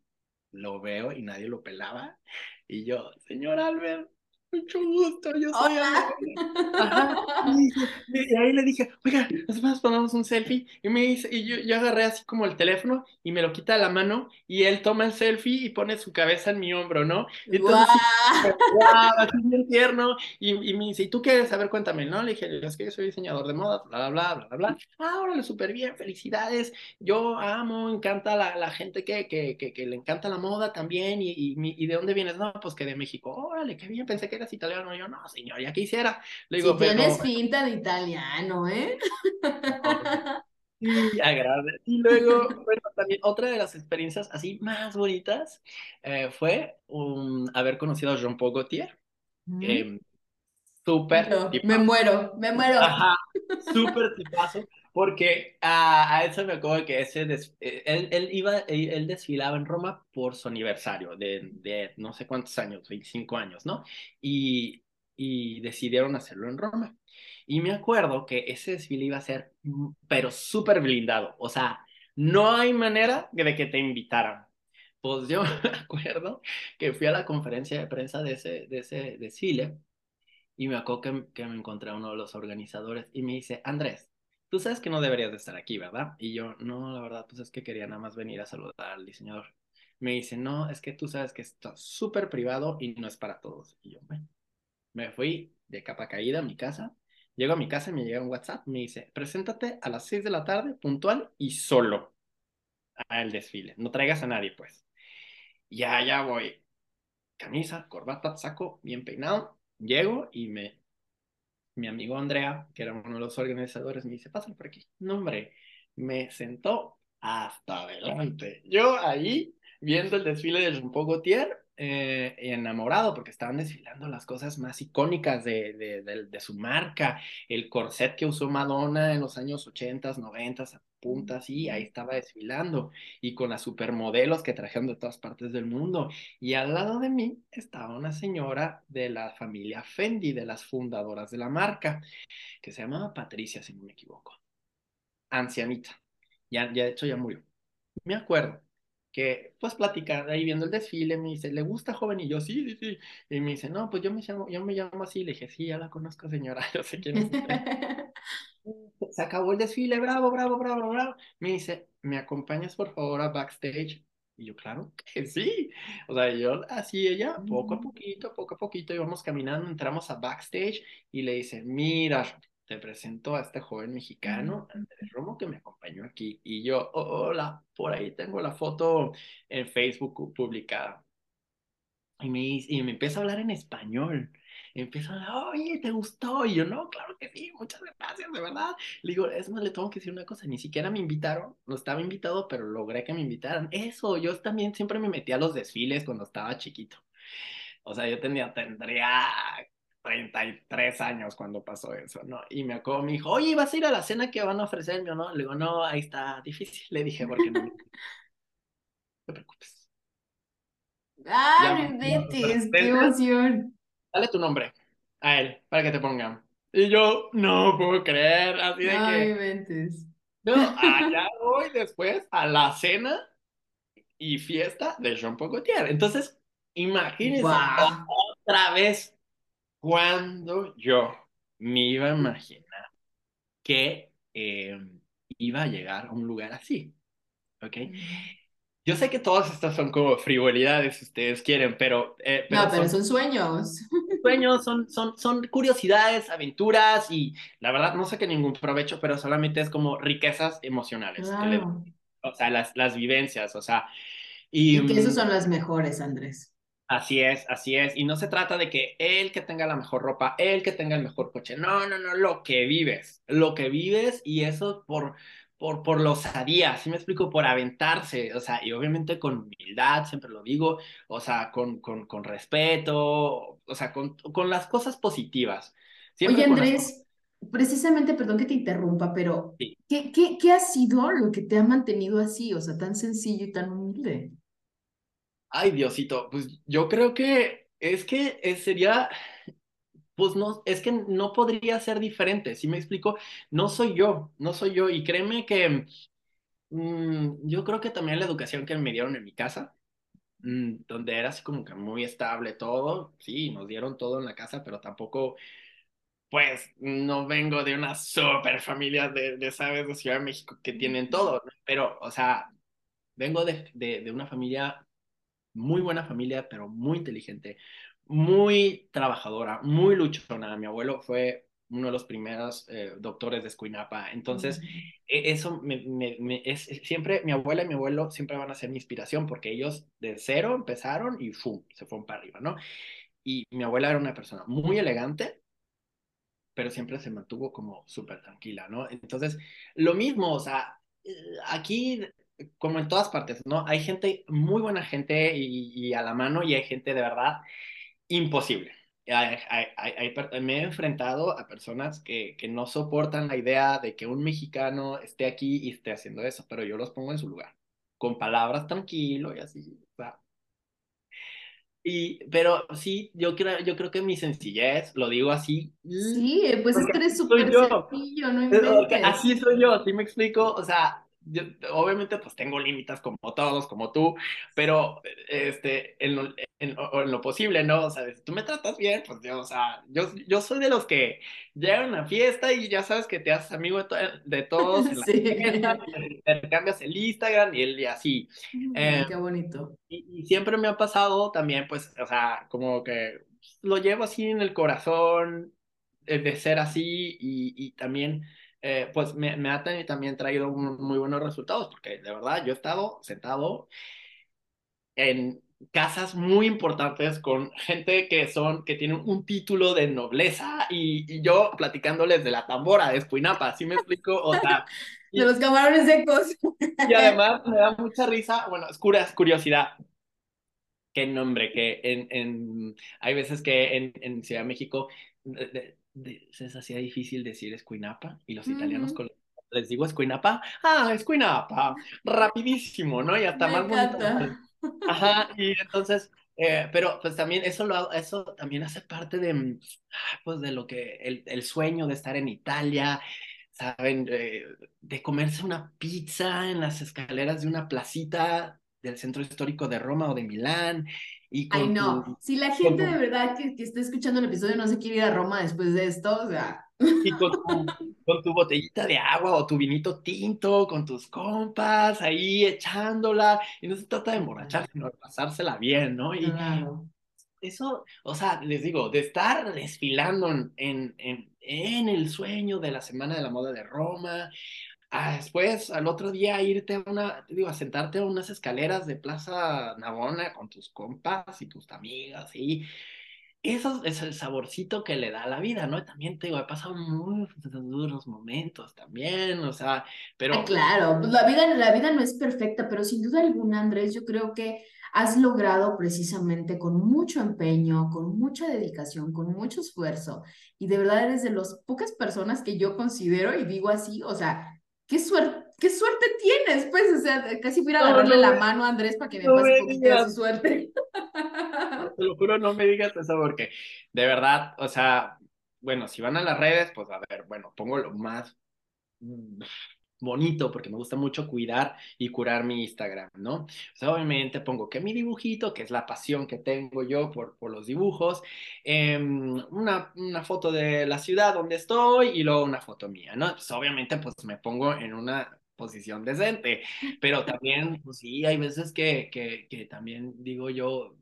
lo veo y nadie lo pelaba. Y yo, señor Albert, mucho gusto, yo soy Ajá. Y, ahí le dije, oiga, nos ponemos un selfie. Y me dice, y yo, yo, agarré así como el teléfono y me lo quita de la mano y él toma el selfie y pone su cabeza en mi hombro, ¿no? Entonces, wow, así bien tierno. Y, y, me dice, ¿y tú quieres saber? Cuéntame, ¿no? Le dije, es que yo soy diseñador de moda, bla, bla, bla, bla, bla. Ah, órale, súper bien, felicidades. Yo amo, encanta la, la gente que, que, que, que, le encanta la moda también. Y, y, y, de dónde vienes? No, pues que de México. Órale, qué bien, pensé que eras italiano. yo, no, señor, ya quisiera. Le digo, tienes pinta de italiano, ¿eh? <laughs> Sí, agrade. Y luego, bueno, también otra de las experiencias así más bonitas eh, fue haber conocido a Jean-Paul Gaultier. Eh, súper. Me muero, me muero. Ajá, súper tipazo. Porque a, a, eso me acuerdo que ese eh, él, él, iba, él, desfilaba en Roma por su aniversario de, de no sé cuántos años, 25 años, ¿no? Y, y decidieron hacerlo en Roma. Y me acuerdo que ese desfile iba a ser, mm, pero súper blindado. O sea, no hay manera de que te invitaran. Pues yo <laughs> me acuerdo que fui a la conferencia de prensa de ese, de ese desfile y me acuerdo que, que me encontré a uno de los organizadores y me dice, Andrés, tú sabes que no deberías de estar aquí, ¿verdad? Y yo, no, la verdad, pues es que quería nada más venir a saludar al diseñador. Me dice, no, es que tú sabes que está súper privado y no es para todos. Y yo, bueno, me fui de capa caída a mi casa Llego a mi casa y me llega un WhatsApp, me dice, preséntate a las 6 de la tarde, puntual y solo al desfile. No traigas a nadie, pues. Ya, ya voy. Camisa, corbata, saco, bien peinado. Llego y me... Mi amigo Andrea, que era uno de los organizadores, me dice, pásale por aquí. No, hombre, me sentó hasta adelante. Yo ahí, viendo el desfile de Jean Gaultier, eh, enamorado porque estaban desfilando las cosas más icónicas de, de, de, su marca, el corset que usó Madonna en los años 80, 90, a puntas, y ahí estaba desfilando, y con las supermodelos que trajeron de todas partes del mundo. Y al lado de mí estaba una señora de la familia Fendi, de las fundadoras de la marca, que se llamaba Patricia, si no me equivoco. Ancianita. Ya, ya de hecho ya murió. Me acuerdo que pues platicar ahí viendo el desfile, me dice, ¿le gusta joven? Y yo, sí, sí, sí. Y me dice, no, pues yo me llamo, yo me llamo así. Le dije, sí, ya la conozco, señora, <laughs> yo sé quién es <laughs> Se acabó el desfile, bravo, bravo, bravo, bravo. Me dice, ¿me acompañas por favor a backstage? Y yo, claro que sí. O sea, yo así ella, poco a mm. poquito, poco a poquito íbamos caminando, entramos a backstage y le dice, mira, te presento a este joven mexicano, Andrés Romo, que me acompañó aquí. Y yo, hola, por ahí tengo la foto en Facebook publicada. Y me, y me empieza a hablar en español. Empieza a hablar, oye, ¿te gustó? Y yo, no, claro que sí, muchas gracias, de verdad. Le digo, es más, le tengo que decir una cosa, ni siquiera me invitaron, no estaba invitado, pero logré que me invitaran. Eso, yo también siempre me metí a los desfiles cuando estaba chiquito. O sea, yo tenía, tendría 33 años cuando pasó eso, ¿no? Y me acuerdo, me dijo, oye, ¿vas a ir a la cena que van a ofrecerme o no? Le digo, no, ahí está difícil. Le dije, porque no. <laughs> no te preocupes. ¡Ah, no ¡Qué emoción! Dale tu nombre a él para que te pongan. Y yo, no puedo creer, así de Ay, que. No, allá voy después a la cena y fiesta de Jean Paul Gaultier. Entonces, imagínense otra vez cuando yo me iba a imaginar que eh, iba a llegar a un lugar así, ¿ok? Yo sé que todas estas son como frivolidades, si ustedes quieren, pero... Eh, no, pero son, sueños. <laughs> Sueños, son, son, son curiosidades, aventuras y la verdad no sé qué ningún provecho, pero solamente es como riquezas emocionales. o sea, las, las vivencias, o sea... Y, y que esas mm, son las mejores, Andrés. Así es, así es. Y no se trata de que él que tenga la mejor ropa, él que tenga el mejor coche. No, no, no, lo que vives, lo que vives y eso por, por, por la osadía, ¿sí me explico? Por aventarse, o sea, y obviamente con humildad, siempre lo digo, o sea, con, con, con respeto, o sea, con, con las cosas positivas. Oye, Andrés, precisamente, perdón que te interrumpa, pero ¿qué, qué, ¿qué ha sido lo que te ha mantenido así, o sea, tan sencillo y tan humilde? Ay, Diosito, pues yo creo que es que eh, sería, pues no, es que no podría ser diferente, ¿sí me explico? No soy yo, no soy yo, y créeme que mm, yo creo que también la educación que me dieron en mi casa, mm, donde era así como que muy estable todo, sí, nos dieron todo en la casa, pero tampoco, pues, no vengo de una super familia de, de ¿sabes?, de Ciudad de México que tienen todo, pero, o sea, vengo de, de, de una familia, muy buena familia, pero muy inteligente, muy trabajadora, muy luchona. Mi abuelo fue uno de los primeros eh, doctores de Escuinapa. Entonces, e, eso me, me, me, es siempre, mi abuela y mi abuelo siempre van a ser mi inspiración porque ellos de cero empezaron y ¡fum! se fueron para arriba, ¿no? Y mi abuela era una persona muy elegante, pero siempre se mantuvo como súper tranquila, ¿no? Entonces, lo mismo, o sea, aquí como en todas partes, ¿no? Hay gente, muy buena gente y, y a la mano y hay gente de verdad imposible. Hay, hay, hay, me he enfrentado a personas que, que, no soportan la idea de que un mexicano esté aquí y esté haciendo eso, pero yo los pongo en su lugar, con palabras tranquilo y así. O sea. Y, pero sí, yo creo, yo creo que mi sencillez, lo digo así. Sí, pues es que eres súper sencillo, no inventes. Así soy yo, ¿sí me explico? O sea, yo, obviamente pues tengo límites como todos, como tú, pero este, en lo, en, en, lo posible, ¿no? O sea, si tú me tratas bien, pues yo, o sea, yo, yo soy de los que llegan a una fiesta y ya sabes que te haces amigo de, to de todos en la <laughs> sí. fiesta, te cambias el Instagram y, el, y así. eh, qué bonito. Y, y, siempre me ha pasado también, pues, o sea, como que lo llevo así en el corazón de ser así y, y también eh, pues me, me, ha también traído muy buenos resultados, porque de verdad yo he estado sentado en casas muy importantes con gente que son, que tienen un título de nobleza y, y yo platicándoles de la tambora de Escuinapa, ¿sí me explico? O sea... <laughs> de los camarones secos. Y además <laughs> me da mucha risa, bueno, es curiosidad, qué nombre, que en, en, hay veces que en, en Ciudad de México de, de, de, se hacía difícil decir escuinapa y los italianos con, les digo escuinapa, ah, escuinapa, rapidísimo, ¿no? Y hasta Me más bonito. Ajá, <laughs> y entonces, eh, pero pues también eso, lo, eso también hace parte de, pues de lo que, el, el sueño de estar en Italia, ¿saben? Eh, de comerse una pizza en las escaleras de una placita del centro histórico de Roma o de Milán, y Ay, no. Tu, si la gente de verdad que, que está escuchando el episodio no se quiere ir a Roma después de esto, o sea. Y con tu, <laughs> con tu botellita de agua o tu vinito tinto, con tus compas ahí echándola. Y no se trata de emborracharse, sino de pasársela bien, ¿no? Y claro. eso, o sea, les digo, de estar desfilando en, en, en, en el sueño de la Semana de la Moda de Roma, a después, al otro día, irte a una, digo, a sentarte a unas escaleras de Plaza Navona con tus compas y tus amigas, y eso es el saborcito que le da a la vida, ¿no? También te digo, he pasado muy duros momentos también, o sea, pero... Ah, claro, pues la vida, la vida no es perfecta, pero sin duda alguna, Andrés, yo creo que has logrado precisamente con mucho empeño, con mucha dedicación, con mucho esfuerzo, y de verdad eres de las pocas personas que yo considero, y digo así, o sea, qué suerte, qué suerte tienes, pues, o sea, casi fui a agarrarle no, no, la mano a Andrés para que me no pase me un poquito de su suerte. <laughs> Te lo juro, no me digas eso porque, de verdad, o sea, bueno, si van a las redes, pues a ver, bueno, pongo lo más bonito porque me gusta mucho cuidar y curar mi Instagram, ¿no? O sea, obviamente pongo que mi dibujito, que es la pasión que tengo yo por, por los dibujos, eh, una, una foto de la ciudad donde estoy y luego una foto mía, ¿no? Pues obviamente pues me pongo en una posición decente, pero también, pues sí, hay veces que, que, que también digo yo,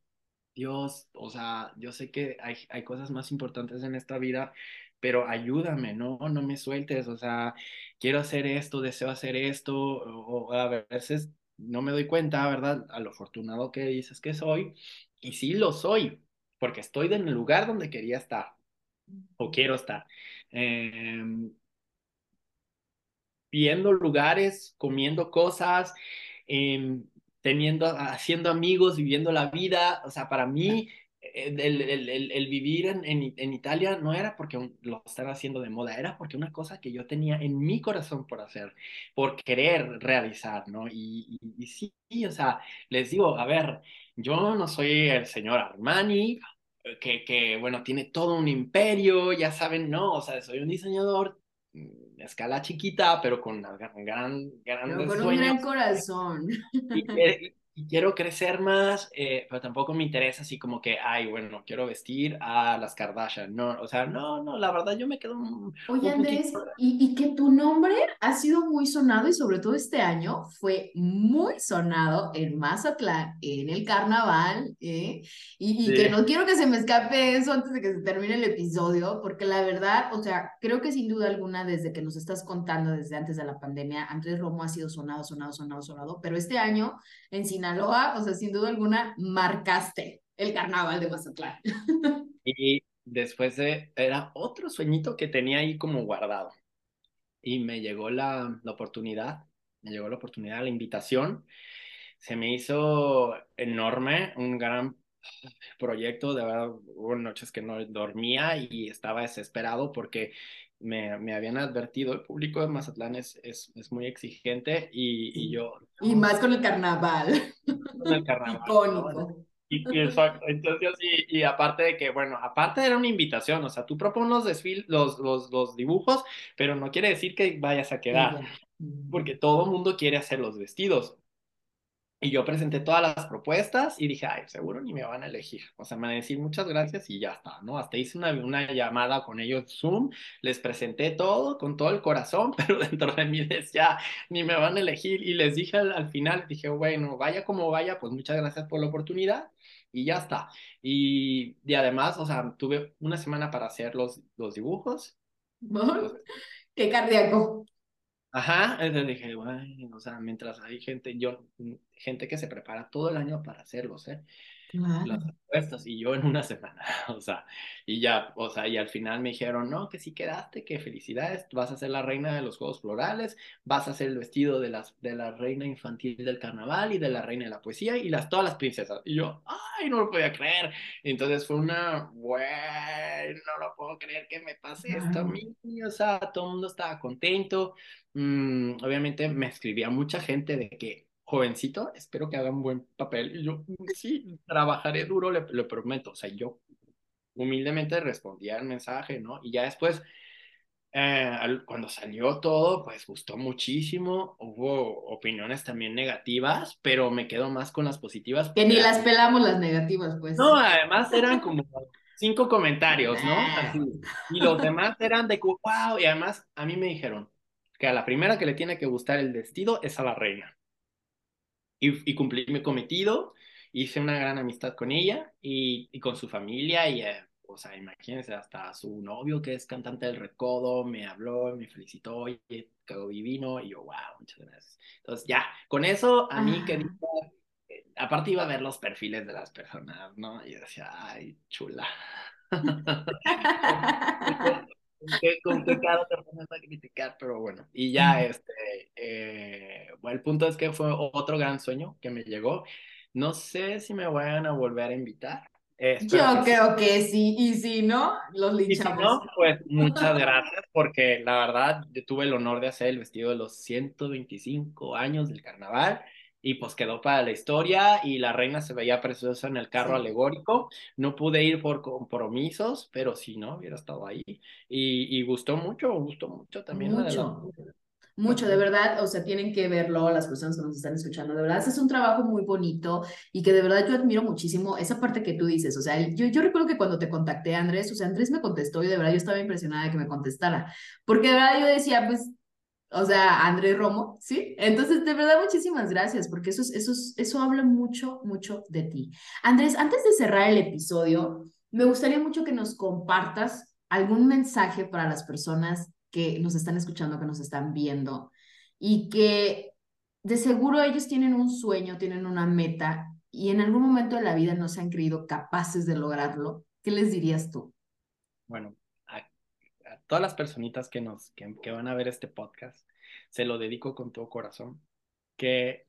Dios, o sea, yo sé que hay, hay cosas más importantes en esta vida, pero ayúdame, ¿no? No me sueltes, o sea, quiero hacer esto, deseo hacer esto, o, o a veces no me doy cuenta, ¿verdad? A lo afortunado que dices que soy, y sí lo soy, porque estoy en el lugar donde quería estar, o quiero estar. Eh, viendo lugares, comiendo cosas, eh, teniendo, haciendo amigos, viviendo la vida, o sea, para mí el, el, el, el vivir en, en, en, Italia no era porque lo estaba haciendo de moda, era porque una cosa que yo tenía en mi corazón por hacer, por querer realizar, ¿no? Y, y, y sí, o sea, les digo, a ver, yo no soy el señor Armani, que, que, bueno, tiene todo un imperio, ya saben, no, o sea, soy un diseñador escala chiquita, pero con una gran, gran pero con sueños. un gran corazón. Y, <laughs> y, quiero crecer más, eh, pero tampoco me interesa así como que, ay, bueno, quiero vestir a las Kardashian. No, o sea, no, no, la verdad yo me quedo un, Oye, Andrés, y, y, que tu nombre ha sido muy sonado y sobre todo este año fue muy sonado en Mazatlán, en el carnaval, ¿eh? y, y que no quiero que se me escape eso antes de que se termine el episodio, porque la verdad, o sea, creo que sin duda alguna desde que nos estás contando desde antes de la pandemia, Andrés Romo ha sido sonado, sonado, sonado, sonado, pero este año en Sinaloa, o sea, sin duda alguna, marcaste el carnaval de Mazatlán. <laughs> Y después de, era otro sueñito que tenía ahí como guardado. Y me llegó la, la oportunidad, me llegó la oportunidad, la invitación. Se me hizo enorme, un gran proyecto, de verdad, hubo noches que no dormía y estaba desesperado porque me, me, habían advertido, el público de Mazatlán es, es, es muy exigente y, y, yo... Y más con el carnaval. Con el carnaval. <laughs> Icónico. Y, exacto, entonces y, y aparte de que, bueno, aparte era una invitación, o sea, tú propones los, desfil, los, los, los dibujos, pero no quiere decir que vayas a quedar, porque todo mundo quiere hacer los vestidos. Y yo presenté todas las propuestas y dije, ay, seguro ni me van a elegir. O sea, me van a decir muchas gracias y ya está, ¿no? Hasta hice una, una llamada con ellos Zoom, les presenté todo con todo el corazón, <laughs> pero dentro de mí decía, ni me van a elegir. Y les dije al, al final, dije, bueno, vaya como vaya, pues muchas gracias por la oportunidad y ya está. Y, y además, o sea, tuve una semana para hacer los, los dibujos. ¡Qué cardíaco! Ajá, entonces dije, bueno, o sea, mientras hay gente, yo, gente que se prepara todo el año para hacerlos, ¿eh? Claro. Las respuestas, y yo en una semana, <laughs> o sea, y ya, o sea, y al final me dijeron, no, que sí quedaste, que felicidades, vas a ser la reina de los Juegos Florales, vas a hacer el vestido de, las, de la reina infantil del carnaval y de la reina de la poesía y las, todas las princesas. Y yo, ay, no lo podía creer. Entonces fue una, güey, no lo puedo creer que me pase esto a mí, o sea, todo el mundo estaba contento. Mm, obviamente me escribía mucha gente de que, jovencito, espero que haga un buen papel. Y yo, sí, trabajaré duro, le, le prometo. O sea, yo humildemente respondía al mensaje, ¿no? Y ya después, eh, cuando salió todo, pues gustó muchísimo. Hubo opiniones también negativas, pero me quedo más con las positivas. Que ni las pelamos las negativas, pues. No, además eran como cinco comentarios, ¿no? Así. Y los demás eran de wow, y además a mí me dijeron que a la primera que le tiene que gustar el vestido es a la reina. Y, y cumplí mi cometido, hice una gran amistad con ella y, y con su familia y, eh, o sea, imagínense, hasta su novio que es cantante del Recodo me habló, me felicitó, oye, quedó divino y yo, wow, muchas gracias. Entonces ya, con eso a mí que eh, aparte iba a ver los perfiles de las personas, ¿no? Y yo decía, ay, chula. <laughs> <laughs> qué complicado te pones a criticar, pero bueno. Y ya, este, eh, bueno, el punto es que fue otro gran sueño que me llegó. No sé si me vayan a volver a invitar. Eh, Yo creo que sí, y si no, los linchamos. Y si no, pues muchas <laughs> gracias, porque la verdad, yo tuve el honor de hacer el vestido de los 125 años del carnaval y pues quedó para la historia y la reina se veía preciosa en el carro sí. alegórico. No pude ir por compromisos, pero si no, hubiera estado ahí. Y, y gustó mucho, gustó mucho también. Mucho. Mucho, de verdad, o sea, tienen que verlo las personas que nos están escuchando, de verdad, es un trabajo muy bonito y que de verdad yo admiro muchísimo esa parte que tú dices, o sea, yo, yo recuerdo que cuando te contacté, Andrés, o sea, Andrés me contestó y de verdad yo estaba impresionada de que me contestara, porque de verdad yo decía, pues, o sea, Andrés Romo, ¿sí? Entonces, de verdad, muchísimas gracias, porque eso, eso, eso habla mucho, mucho de ti. Andrés, antes de cerrar el episodio, me gustaría mucho que nos compartas algún mensaje para las personas que nos están escuchando, que nos están viendo, y que de seguro ellos tienen un sueño, tienen una meta, y en algún momento de la vida no se han creído capaces de lograrlo. ¿Qué les dirías tú? Bueno, todas las personitas que nos que, van a ver este podcast, se lo dedico con todo corazón, que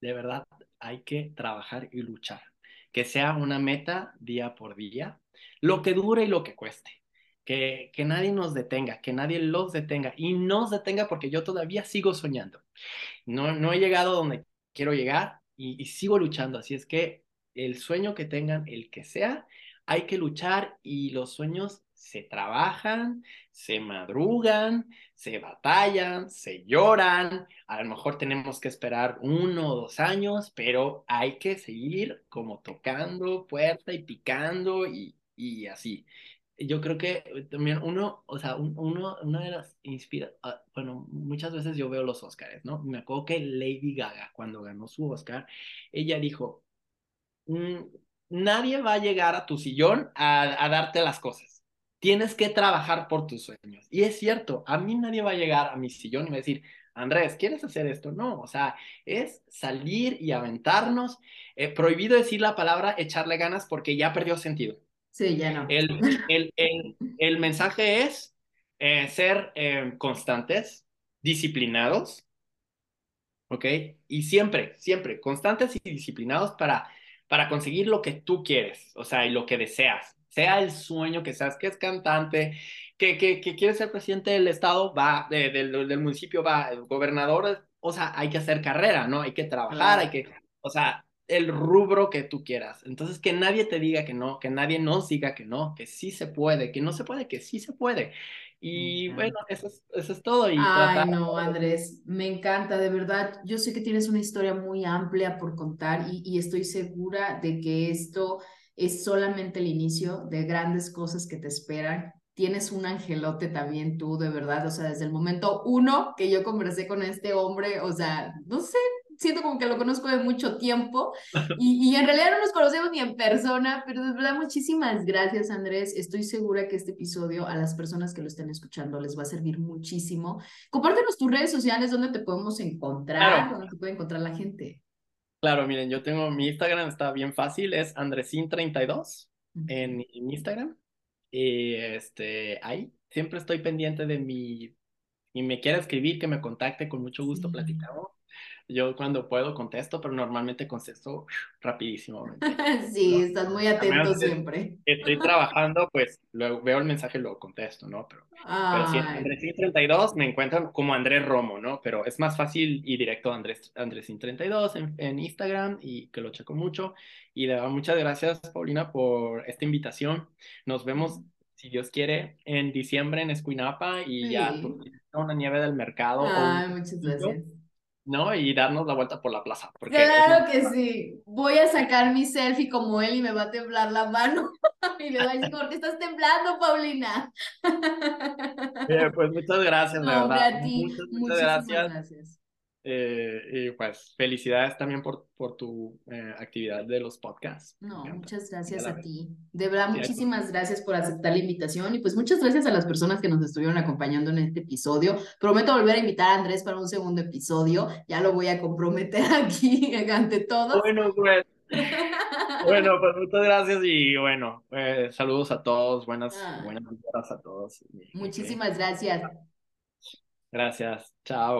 de verdad hay que trabajar y luchar, que sea una meta día por día, lo que dure y lo que cueste. Que, que nadie nos detenga, que nadie los detenga y nos detenga porque yo todavía sigo soñando. No, no he llegado donde quiero llegar y, y sigo luchando. Así es que el sueño que tengan, el que sea, hay que luchar y los sueños se trabajan, se madrugan, se batallan, se lloran. A lo mejor tenemos que esperar uno o dos años, pero hay que seguir como tocando puerta y picando y, y así. Yo creo que también uno, o sea, uno, una de las inspira, ah, bueno, muchas veces yo veo los Oscars, ¿no? Me acuerdo que Lady Gaga, cuando ganó su Oscar, ella dijo, mm, nadie va a llegar a tu sillón a, a darte las cosas. Tienes que trabajar por tus sueños. Y es cierto, a mí nadie va a llegar a mi sillón y va a decir, Andrés, ¿quieres hacer esto? No, o sea, es salir y aventarnos. Eh, prohibido decir la palabra echarle ganas porque ya perdió sentido. Sí, ya no. El, <laughs> el, el, el mensaje es eh, ser eh, constantes, disciplinados, ¿ok? Y siempre, siempre, constantes y disciplinados para para conseguir lo que tú quieres, o sea, y lo que deseas. Sea el sueño que seas, que es cantante, que, que, que quieres ser presidente del estado, va, de, del, del municipio, va, gobernador, o sea, hay que hacer carrera, ¿no? Hay que trabajar, hay que, o sea, el rubro que tú quieras. Entonces, que nadie te diga que no, que nadie nos diga que no, que sí se puede, que no se puede, que sí se puede. Y bueno, eso es, eso es todo. Y Ay, no, Andrés, me encanta, de verdad. Yo sé que tienes una historia muy amplia por contar y, y estoy segura de que esto es solamente el inicio de grandes cosas que te esperan. Tienes un angelote también tú, de verdad, o sea, desde el momento uno que yo conversé con este hombre, o sea, no sé, siento como que lo conozco de mucho tiempo <laughs> y, y, en realidad no nos conocemos ni en persona, pero de verdad muchísimas gracias Andrés. Estoy segura que este episodio a las personas que lo estén escuchando les va a servir muchísimo. Compártenos tus redes sociales, donde te podemos encontrar, claro. donde te puede encontrar la gente. Claro, miren, yo tengo mi Instagram, está bien fácil, es andresin32 uh -huh. en, en Instagram. Y este, ahí siempre estoy pendiente de mi, y me quiera escribir, que me contacte, con mucho gusto sí. platicamos. Yo cuando puedo contesto, pero normalmente contesto rapidísimo. <laughs> sí, ¿no? estás muy atento siempre. Estoy trabajando, pues luego veo el mensaje y lo contesto, ¿no? Pero, pero si Andresín 32 me encuentran como Andrés Romo, ¿no? Pero es más fácil y directo Andrés, Andresín 32 en, en Instagram y que lo checo mucho. Y de verdad, muchas gracias, Paulina, por esta invitación. Nos vemos si Dios quiere, en diciembre en Escuinapa y sí. ya una nieve del mercado. Ay, muchas gracias. ¿No? Y darnos la vuelta por la plaza. Porque claro que sí. Voy a sacar mi selfie como él y me va a temblar la mano. <laughs> y me va a decir, ¿por qué estás temblando, Paulina? <laughs> Bien, pues muchas gracias, no, la verdad. A ti, muchas, muchas gracias. gracias. Eh, y pues felicidades también por, por tu eh, actividad de los podcasts. No, muchas gracias a ti. De verdad, muchísimas gracias por aceptar la invitación y pues muchas gracias a las personas que nos estuvieron acompañando en este episodio. Prometo volver a invitar a Andrés para un segundo episodio. Ya lo voy a comprometer <laughs> aquí ante todos. Bueno, pues. <laughs> bueno, pues muchas gracias y bueno, eh, saludos a todos, buenas, ah. buenas a todos. Muchísimas gracias. Gracias, chao.